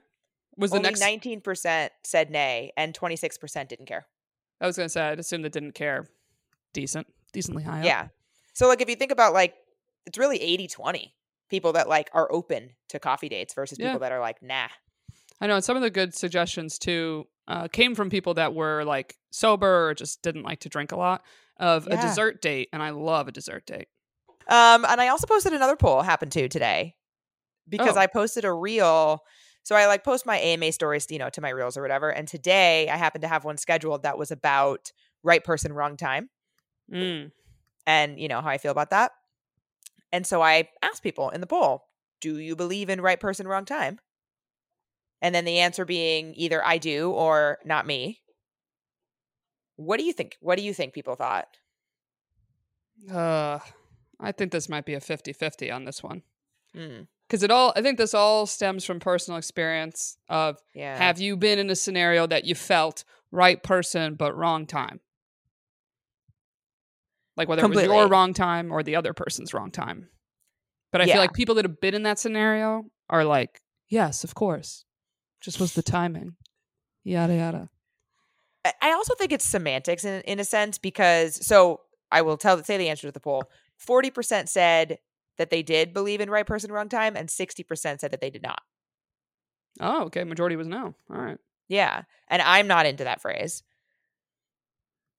Was Only next 19% said nay and 26% didn't care. I was going to say I'd assume that didn't care. Decent, decently high. Up. Yeah. So like if you think about like it's really 80-20 people that like are open to coffee dates versus yeah. people that are like nah. I know, and some of the good suggestions too uh, came from people that were like sober or just didn't like to drink a lot of yeah. a dessert date, and I love a dessert date. Um, and I also posted another poll happened to today because oh. I posted a reel. So I like post my AMA stories, you know, to my reels or whatever. And today I happened to have one scheduled that was about right person, wrong time, mm. and you know how I feel about that. And so I asked people in the poll, "Do you believe in right person, wrong time?" And then the answer being either I do or not me. What do you think? What do you think people thought? Uh, I think this might be a 50-50 on this one. Mm because it all i think this all stems from personal experience of yeah. have you been in a scenario that you felt right person but wrong time like whether Completely. it was your wrong time or the other person's wrong time but i yeah. feel like people that have been in that scenario are like yes of course just was the timing. Yada yada. I also think it's semantics in, in a sense because so I will tell say the answer to the poll. Forty percent said that they did believe in right person, wrong time, and sixty percent said that they did not. Oh, okay. Majority was no. All right. Yeah, and I'm not into that phrase.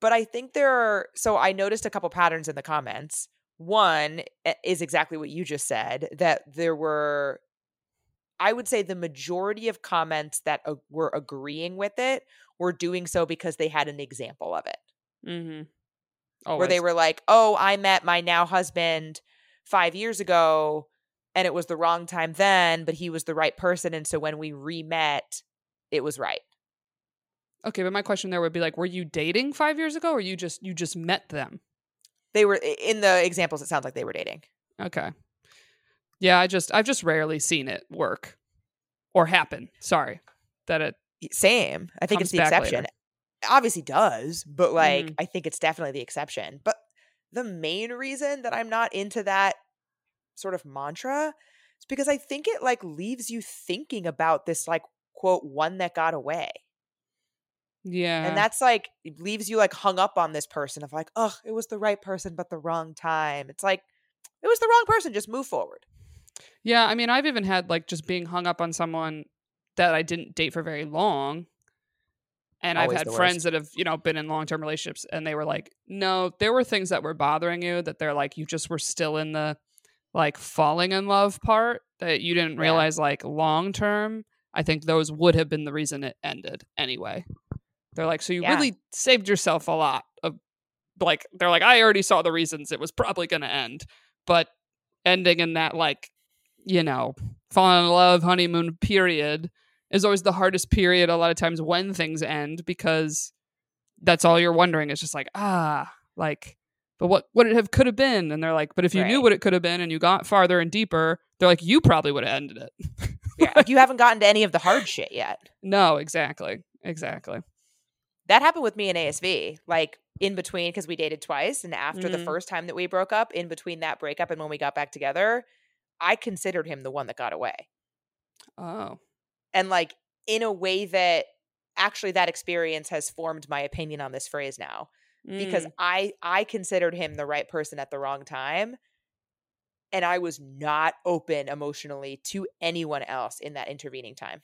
But I think there are. So I noticed a couple patterns in the comments. One eh, is exactly what you just said that there were I would say the majority of comments that uh, were agreeing with it were doing so because they had an example of it. Mm-hmm. Where they were like, oh, I met my now husband five years ago and it was the wrong time then, but he was the right person. And so when we re met, it was right. Okay, but my question there would be like, were you dating five years ago or you just you just met them? They were in the examples, it sounds like they were dating. Okay. Yeah, I just I've just rarely seen it work or happen. Sorry. That it same. I think it's the exception. Later. It obviously does, but like mm. I think it's definitely the exception. But the main reason that I'm not into that sort of mantra is because I think it like leaves you thinking about this like quote one that got away. Yeah. And that's like it leaves you like hung up on this person of like, oh, it was the right person but the wrong time. It's like it was the wrong person, just move forward. Yeah, I mean, I've even had like just being hung up on someone that I didn't date for very long. And Always I've had friends that have, you know, been in long term relationships and they were like, no, there were things that were bothering you that they're like, you just were still in the like falling in love part that you didn't Yeah. realize like long term. I think those would have been the reason it ended anyway. They're like, so you Yeah. really saved yourself a lot of like, they're like, I already saw the reasons it was probably going to end, but ending in that like, you know, falling in love honeymoon period is always the hardest period a lot of times when things end because that's all you're wondering it's just like ah like but what what it have could have been and they're like but if you knew what it could have been and you got farther and deeper they're like you probably would have ended it Yeah, like you haven't gotten to any of the hard shit yet. no exactly exactly That happened with me and ASV. Like in between, because we dated twice, and after the Mhm. first time that we broke up, in between that breakup and when we got back together, I considered him the one that got away. oh And like in a way that actually that experience has formed my opinion on this phrase now. Because Mm. I I considered him the right person at the wrong time. And I was not open emotionally to anyone else in that intervening time.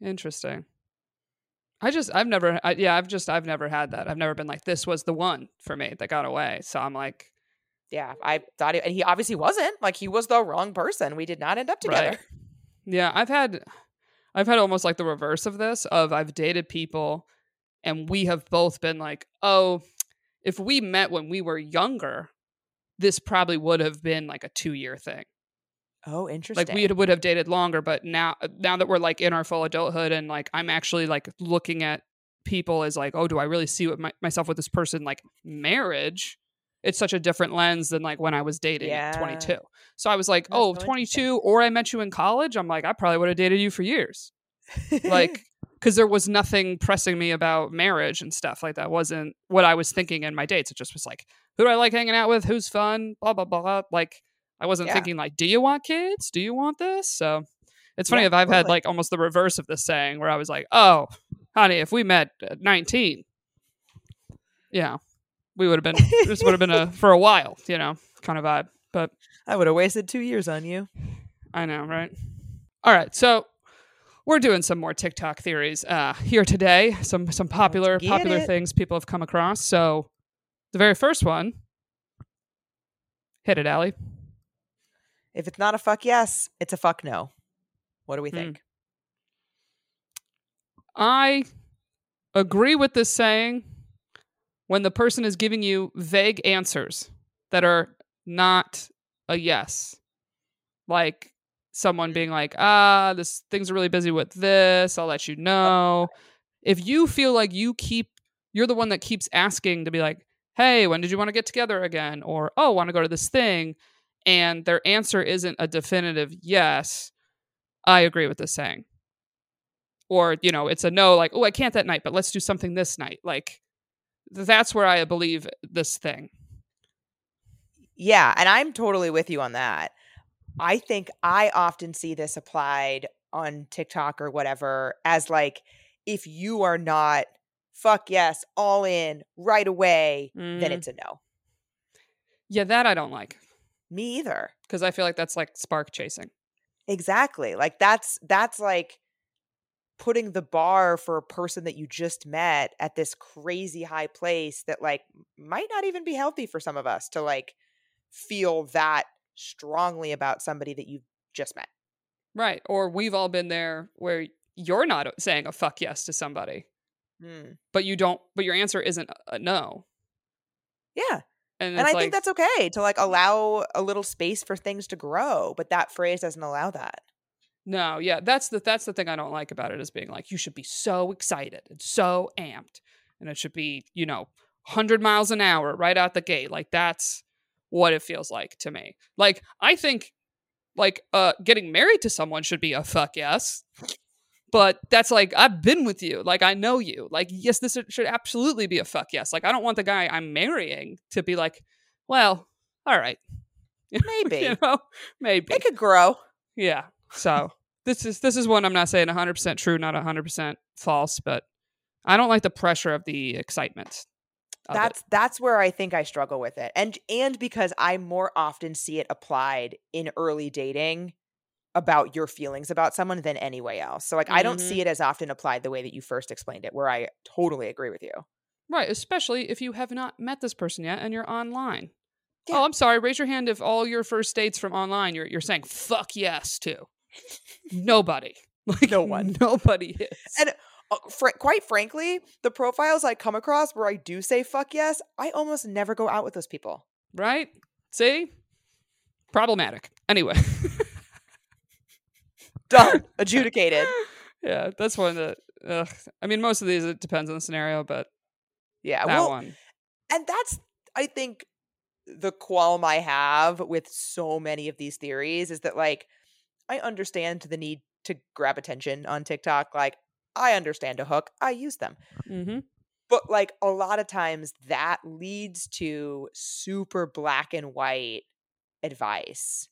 interesting i just i've never I, yeah i've just i've never had that i've never been like this was the one for me that got away so i'm like Yeah, I thought it, and he obviously wasn't. Like he was the wrong person. We did not end up together. Right. Yeah, I've had I've had almost like the reverse of this of I've dated people and we have both been like, "Oh, if we met when we were younger, this probably would have been like a 2-year thing." Oh, interesting. Like we would have dated longer, but now uh, now that we're like in our full adulthood and like I'm actually like looking at people as like, "Oh, do I really see what my, myself with this person like marriage?" It's such a different lens than like when I was dating at 22. So I was like, That's "Oh, so 22 or I met you in college." I'm like, "I probably would have dated you for years." like because there was nothing pressing me about marriage and stuff like that wasn't what i was thinking in my dates it just was like who do i like hanging out with who's fun blah blah blah, blah. like i wasn't Yeah. thinking like do you want kids do you want this so it's funny Yeah, if i've had like almost the reverse of this saying where i was like oh honey if we met at 19 yeah we would have been this would have been a for a while you know kind of vibe but I would have wasted two years on you. I know, right? All right, so we're doing some more TikTok theories uh, here today. Some some popular popular it. things people have come across. So the very first one, hit it, Ali. If it's not a fuck yes, it's a fuck no. What do we Hmm. think? I agree with this saying when the person is giving you vague answers that are not a yes. Like someone being like, ah, this things are really busy with this, I'll let you know. If you feel like you keep you're the one that keeps asking to be like, hey, when did you want to get together again? Or oh, want to go to this thing? And their answer isn't a definitive yes, I agree with this saying or you know it's a no like oh i can't that night but let's do something this night like that's where i believe this thing Yeah, and I'm totally with you on that. I think I often see this applied on TikTok or whatever as like if you are not fuck yes, all in right away, then Mm. it's a no. yeah that i don't like Me either. because i feel like that's like spark chasing Exactly. Like that's that's like putting the bar for a person that you just met at this crazy high place that like might not even be healthy for some of us to like feel that strongly about somebody that you just met. right or we've all been there where you're not saying a fuck yes to somebody Hmm. but you don't but your answer isn't a- a no Yeah. and, And I like, think that's okay to like allow a little space for things to grow, but that phrase doesn't allow that. No, yeah, that's the that's the thing I don't like about it is being like you should be so excited and so amped, and it should be you know hundred miles an hour right out the gate. Like that's what it feels like to me. Like I think like uh getting married to someone should be a fuck yes, but that's like I've been with you, like I know you, like yes, this should absolutely be a fuck yes. Like I don't want the guy I'm marrying to be like, well, all right, Maybe. you know, maybe It could grow. yeah. So this is this is one I'm not saying 100% true, not 100% false, but I don't like the pressure of the excitement. of it. That's that's where I think I struggle with it. And and because I more often see it applied in early dating about your feelings about someone than any way else. So like I don't Mhm. see it as often applied the way that you first explained it, where I totally agree with you. right, especially if you have not met this person yet and you're online. Yeah. Oh, I'm sorry. Raise your hand if all your first dates from online you're you're saying fuck yes to. Nobody. Like No one. Nobody is. And uh, fr- quite frankly, the profiles I come across where I do say fuck yes, I almost never go out with those people. right? See? Problematic. Anyway. Done. Adjudicated. yeah, that's one that ugh. I mean most of these it depends on the scenario, but Yeah. that well, one. and that's I think the qualm I have with so many of these theories is that like I understand the need to grab attention on TikTok. Like I understand a hook. I use them. Mm-hmm. But like a lot of times that leads to super black and white advice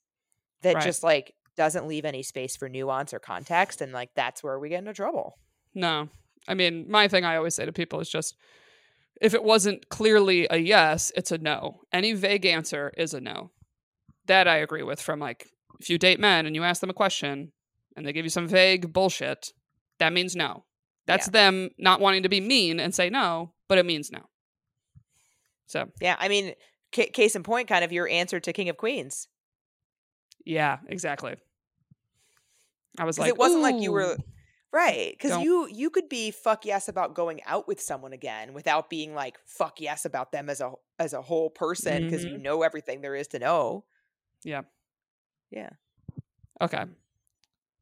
that Right. just like doesn't leave any space for nuance or context and like that's where we get into trouble. No. I mean, my thing I always say to people is just if it wasn't clearly a yes, it's a no. Any vague answer is a no. That I agree with from like if you date men and you ask them a question and they give you some vague bullshit, that means no. That's Yeah. them not wanting to be mean and say no, but it means no. So, Yeah, I mean ca- case in point kind of your answer to King of Queens. yeah, exactly. I was like, it wasn't like you were right because you you could be fuck yes about going out with someone again without being like fuck yes about them as a as a whole person because you mm-hmm. know everything there is to know Yeah. Yeah Okay.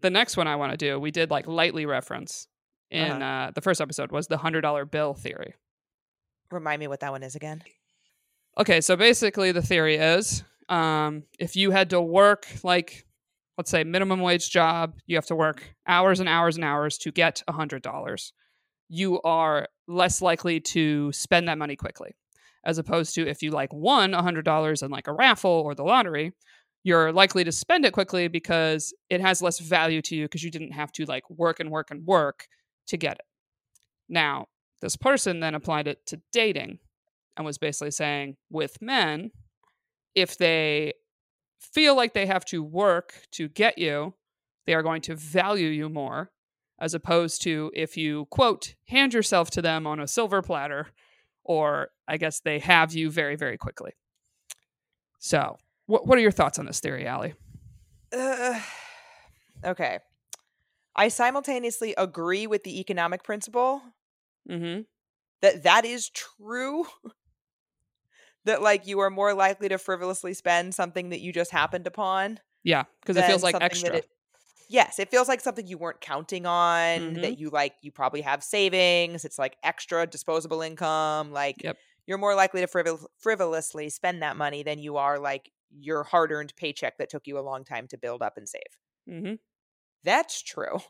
The next one I want to do, we did like lightly reference in Uh-huh. uh the first episode was the hundred dollar bill theory. remind me what that one is again Okay, so basically the theory is um, if you had to work like let's say minimum wage job, you have to work hours and hours and hours to get a hundred dollars. You are less likely to spend that money quickly, as opposed to if you like won a hundred dollars in like a raffle or the lottery, you're likely to spend it quickly because it has less value to you because you didn't have to like work and work and work to get it. Now, this person then applied it to dating and was basically saying with men, if they feel like they have to work to get you, they are going to value you more, as opposed to if you, quote, hand yourself to them on a silver platter, or I guess they have you very, very quickly. So, what, what are your thoughts on this theory, Ali? uh, okay i simultaneously agree with the economic principle Mm-hmm. that that is true that like you are more likely to frivolously spend something that you just happened upon Yeah, because it feels like extra. it- yes, it feels like something you weren't counting on. Mhm. That you like, you probably have savings. It's like extra disposable income. Like Yep. you're more likely to frivol- frivolously spend that money than you are like your hard-earned paycheck that took you a long time to build up and save. mm-hmm. That's true.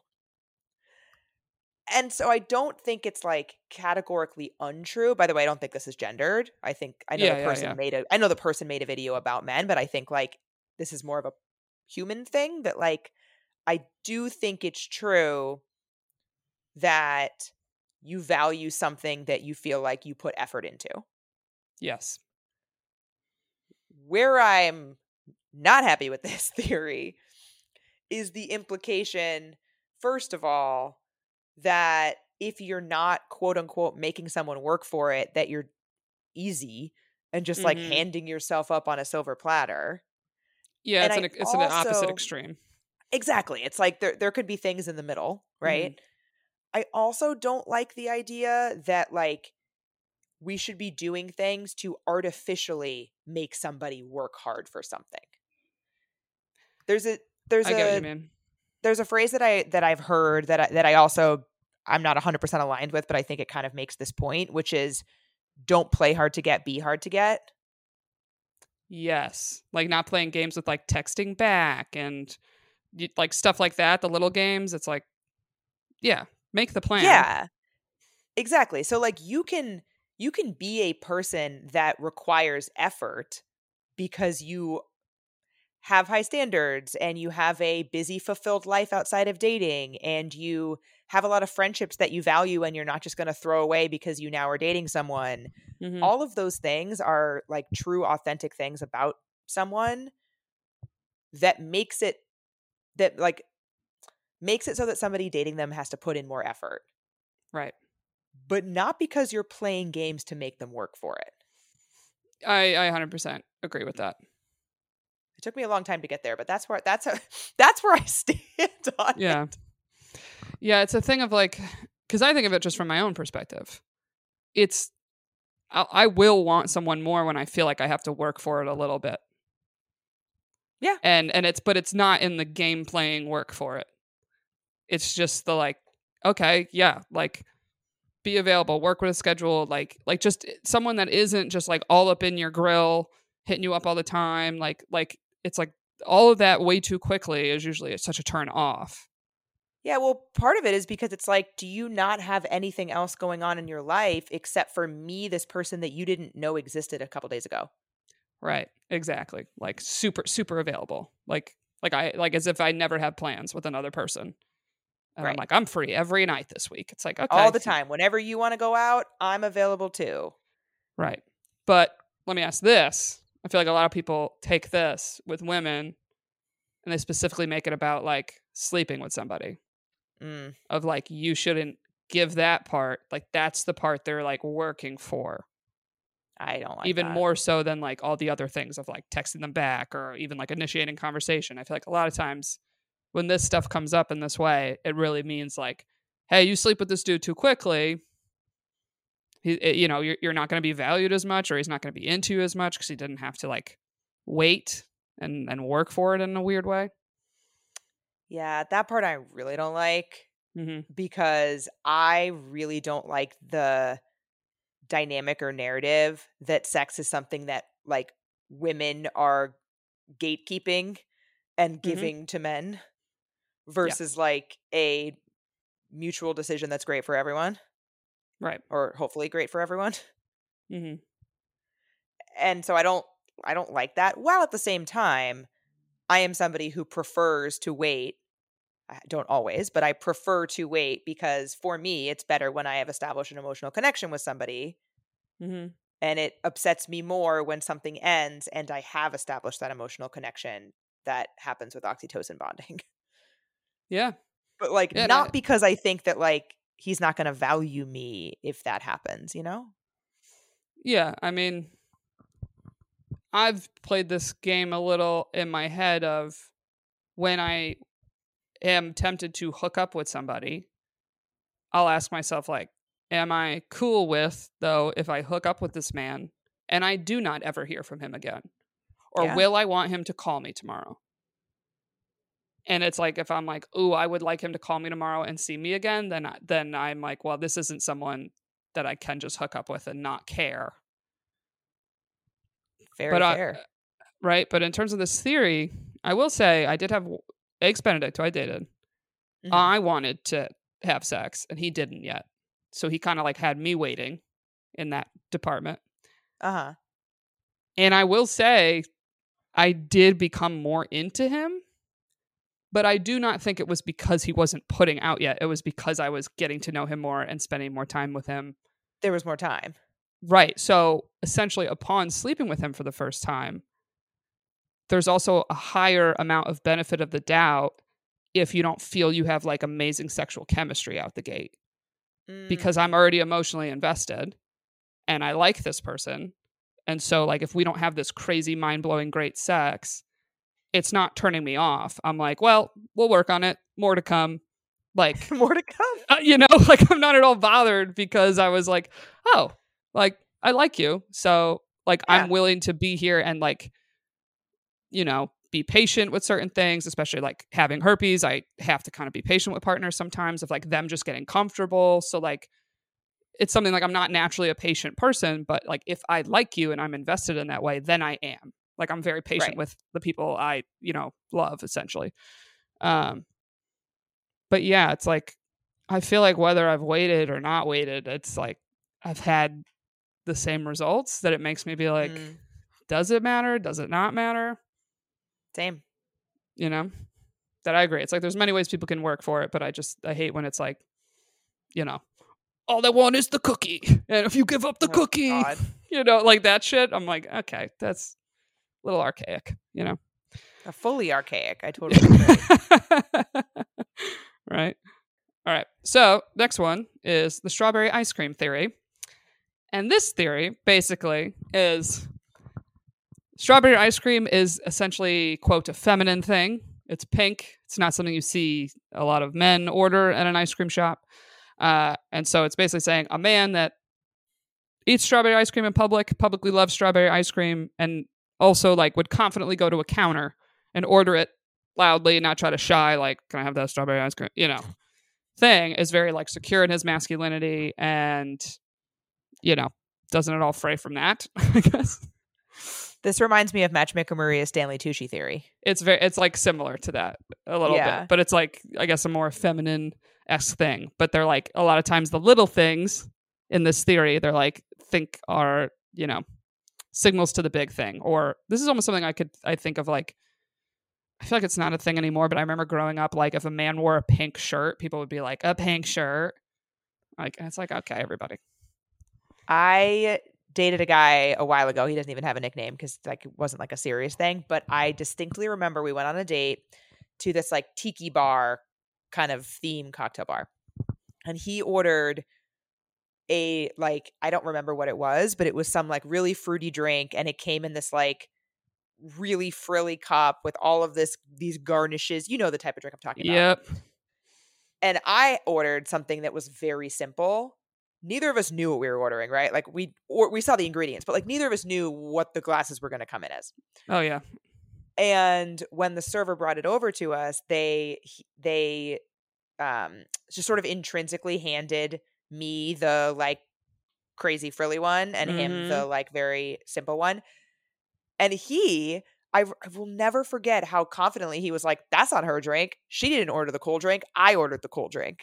And so I don't think it's like categorically untrue. By the way, I don't think this is gendered. I think I know Yeah, the yeah, person yeah. made a I know the person made a video about men, but I think like this is more of a human thing that like I do think it's true that you value something that you feel like you put effort into. Yes. Where I'm not happy with this theory is the implication, first of all, that if you're not quote unquote making someone work for it, that you're easy and just like Mhm. handing yourself up on a silver platter. Yeah, And it's I an it's an opposite extreme. Exactly. It's like there there could be things in the middle, right? I also don't like the idea that like we should be doing things to artificially make somebody work hard for something. There's a there's I a there's a phrase that I that I've heard that I, that I also I'm not 100% aligned with, but I think it kind of makes this point, which is don't play hard to get, be hard to get. Yes, like not playing games with like texting back and like stuff like that. The little games. It's like, yeah, make the plan. Yeah. Exactly. So like you can you can be a person that requires effort because you have high standards and you have a busy fulfilled life outside of dating and you have a lot of friendships that you value and you're not just going to throw away because you now are dating someone Mhm. all of those things are like true authentic things about someone that makes it that like makes it so that somebody dating them has to put in more effort Right. But not because you're playing games to make them work for it I I 100% agree with mm. that. it took me a long time to get there but that's where that's a, that's where i stand on Yeah. it. Yeah, it's a thing of like cuz I think of it just from my own perspective. It's I, I will want someone more when I feel like I have to work for it a little bit. Yeah. And and it's but it's not in the game playing work for it. It's just the like okay, yeah, like be available, work with a schedule, like like just eh, someone that isn't just like all up in your grill, hitting you up all the time, like like it's like all of that way too quickly is usually such a turn off. Yeah, well, part of it is because it's like, do you not have anything else going on in your life except for me, this person that you didn't know existed a couple days ago? Right. Exactly. Like super super available. Like like I like as if I never have plans with another person. And I'm like I'm free every night this week. It's like okay. All the time. Whenever you want to go out, I'm available too. Right. But let me ask this. I feel like a lot of people take this with women and they specifically make it about like sleeping with somebody. Mm, Of like you shouldn't give that part. Like that's the part they're like working for. I don't like even that. more so than like all the other things of like texting them back or even like initiating conversation. I feel like a lot of times when this stuff comes up in this way, it really means like, hey, you sleep with this dude too quickly. He, it- you know, you're, you're not going to be valued as much, or he's not going to be into you as much because he didn't have to like wait and and work for it in a weird way. Yeah, that part I really don't like hmm because I really don't like the dynamic or narrative that sex is something that like women are gatekeeping and giving to men versus like a mutual decision that's great for everyone Right. or hopefully great for everyone. hmm and so I don't I don't like that. While at the same time, I am somebody who prefers to wait. I don't always, but I prefer to wait because for me, it's better when I have established an emotional connection with somebody. hmm And it upsets me more when something ends and I have established that emotional connection that happens with oxytocin bonding. Yeah. But like, Yeah, not I- because I think that like he's not going to value me if that happens, you know? Yeah, I mean, I've played this game a little in my head of when I am tempted to hook up with somebody, I'll ask myself, like, am I cool with, though, if I hook up with this man and I do not ever hear from him again? Or Yeah. will I want him to call me tomorrow? And it's like if I'm like, oh I would like him to call me tomorrow and see me again," then I, then I'm like, "Well, this isn't someone that I can just hook up with and not care." Very but uh, fair. right? But in terms of this theory, I will say I did have Eggs Benedict, who I dated. Mhm. I wanted to have sex, and he didn't yet. So he kind of like had me waiting in that department. Uh huh. And I will say, I did become more into him, but I do not think it was because he wasn't putting out yet. It was because I was getting to know him more and spending more time with him. There was more time. Right. So essentially, upon sleeping with him for the first time, there's also a higher amount of benefit of the doubt if you don't feel you have like amazing sexual chemistry out the gate mm. because I'm already emotionally invested and I like this person. And so, like, if we don't have this crazy, mind blowing, great sex, it's not turning me off. I'm like, well, we'll work on it. More to come. Like, more to come. uh, you know, like I'm not at all bothered because I was like, oh, like I like you. So like Yeah. I'm willing to be here and like, you know, be patient with certain things, especially like having herpes. I have to kind of be patient with partners sometimes of like them just getting comfortable. So like it's something like I'm not naturally a patient person, but like if I like you and I'm invested in that way, then I am. Like I'm very patient Right. with the people I, you know, love essentially. Um but yeah, it's like I feel like whether I've waited or not waited, it's like I've had the same results that it makes me be like, Mm. does it matter? Does it not matter? Same. You know, that I agree. It's like there's many ways people can work for it, but I just I hate when it's like, you know, all they want is the cookie, and if you give up the Oh, cookie, God. you know, like that shit. I'm like, okay, that's little archaic, you know. Uh, fully archaic. I totally agree. right. All right. So, next one is the strawberry ice cream theory. And this theory basically is strawberry ice cream is essentially, quote, a feminine thing. It's pink. It's not something you see a lot of men order at an ice cream shop. Uh, and so it's basically saying a man that eats strawberry ice cream in public, publicly loves strawberry ice cream, and also like would confidently go to a counter and order it loudly, not try to shy, like, can I have that strawberry ice cream? You know, thing is very like secure in his masculinity and, you know, doesn't at all fray from that, I guess. this reminds me of Matchmaker Maria Stanley Tucci theory. It's very, it's like similar to that a little Yeah. bit, but it's like, I guess, a more feminine esque thing. But they're like, a lot of times the little things in this theory, they're like, think are, you know, signals to the big thing. Or this is almost something I could, I think of like, I feel like it's not a thing anymore, but I remember growing up, like if a man wore a pink shirt, people would be like, a pink shirt. Like, it's like, okay, everybody. I dated a guy a while ago. He doesn't even have a nickname because like it wasn't like a serious thing. But I distinctly remember we went on a date to this like tiki bar kind of theme cocktail bar. And he ordered a like I don't remember what it was, but it was some like really fruity drink and it came in this like really frilly cup with all of this these garnishes. You know the type of drink I'm talking about Yep. and I ordered something that was very simple. Neither of us knew what we were ordering, right? Like we or we saw the ingredients, but like neither of us knew what the glasses were going to come in as. Oh, yeah. And when the server brought it over to us, they they um just sort of intrinsically handed me the like crazy frilly one and him the like very simple one. And he I will never forget how confidently he was like, "That's not her drink. She didn't order the cold drink. I ordered the cold drink."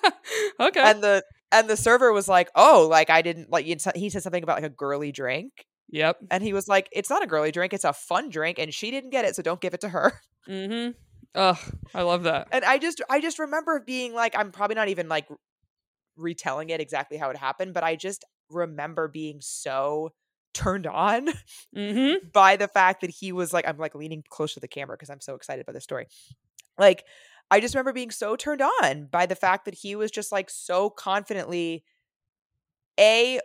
okay. and the and the server was like, "Oh, like I didn't like." He said something about like a girly drink, yep. and he was like, "It's not a girly drink. It's a fun drink, and she didn't get it, so don't give it to her." Mm-hmm. Ugh, I love that. And I just I just remember being like, I'm probably not even like retelling it exactly how it happened, but I just remember being so turned on Mm-hmm. by the fact that he was like, I'm like leaning close to the camera because I'm so excited by the story. Like, I just remember being so turned on by the fact that he was just like so confidently A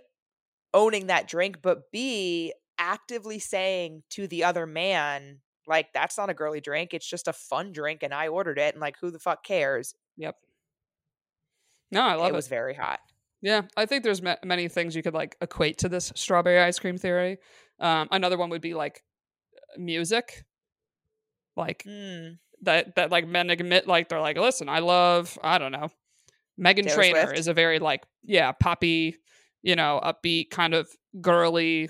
owning that drink, but B actively saying to the other man, like, that's not a girly drink. It's just a fun drink, and I ordered it, and like, who the fuck cares? Yep. No, I love it it. was very hot. Yeah, I think there's ma- many things you could like equate to this strawberry ice cream theory. Um, another one would be like music, like Mm. that that like men admit like they're like, listen, I love I don't know, Megan Taylor Trainor Swift? is a very like yeah poppy, you know, upbeat kind of girly,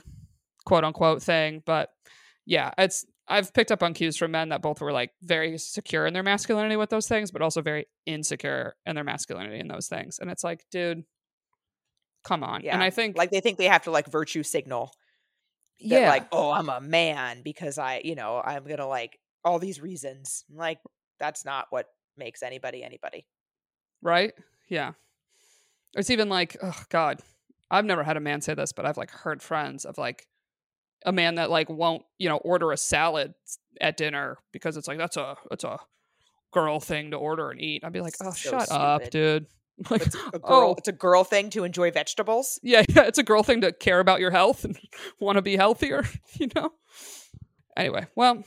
quote unquote thing. But yeah, it's I've picked up on cues from men that both were like very secure in their masculinity with those things, but also very insecure in their masculinity in those things. And it's like, dude, come on. Yeah. And I think Like, they think they have to like virtue signal. that, yeah, like oh i'm a man because i you know i'm gonna like all these reasons like that's not what makes anybody anybody right? Yeah. It's even like, oh God, I've never had a man say this, but I've like heard friends of like a man that like won't, you know, order a salad at dinner because it's like that's a that's a girl thing to order and eat. I'd be like, oh, So shut up, dude. Like, it's a girl oh, it's a girl thing to enjoy vegetables yeah, yeah, it's a girl thing to care about your health and want to be healthier, you know. Anyway, well,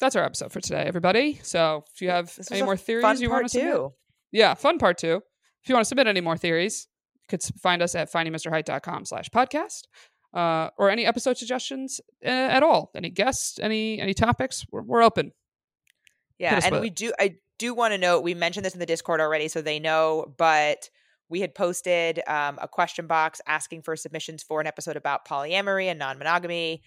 that's our episode for today, everybody. So if you have any more theories you want to submit, too yeah, fun part two. If you want to submit any more theories, you could find us at findingmrheight.com slash podcast. Uh, or any episode suggestions uh, at all. Any guests, any any topics, we're, we're open. yeah and we it. do i do want to note we mentioned this in the discord already so they know but we had posted um, a question box asking for submissions for an episode about polyamory and non-monogamy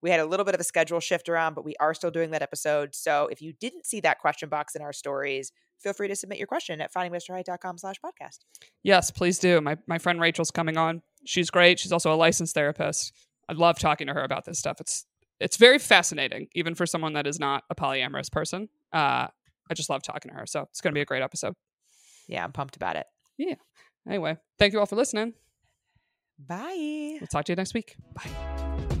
we had a little bit of a schedule shift around but we are still doing that episode so if you didn't see that question box in our stories feel free to submit your question at findingmrheight.com slash podcast Yes, please do. My my friend Rachel's coming on. She's great. She's also a licensed therapist. I love talking to her about this stuff. It's it's very fascinating, even for someone that is not a polyamorous person. Uh, I just love talking to her, so it's going to be a great episode. Yeah, I'm pumped about it. Yeah. Anyway, thank you all for listening. Bye. We'll talk to you next week. Bye.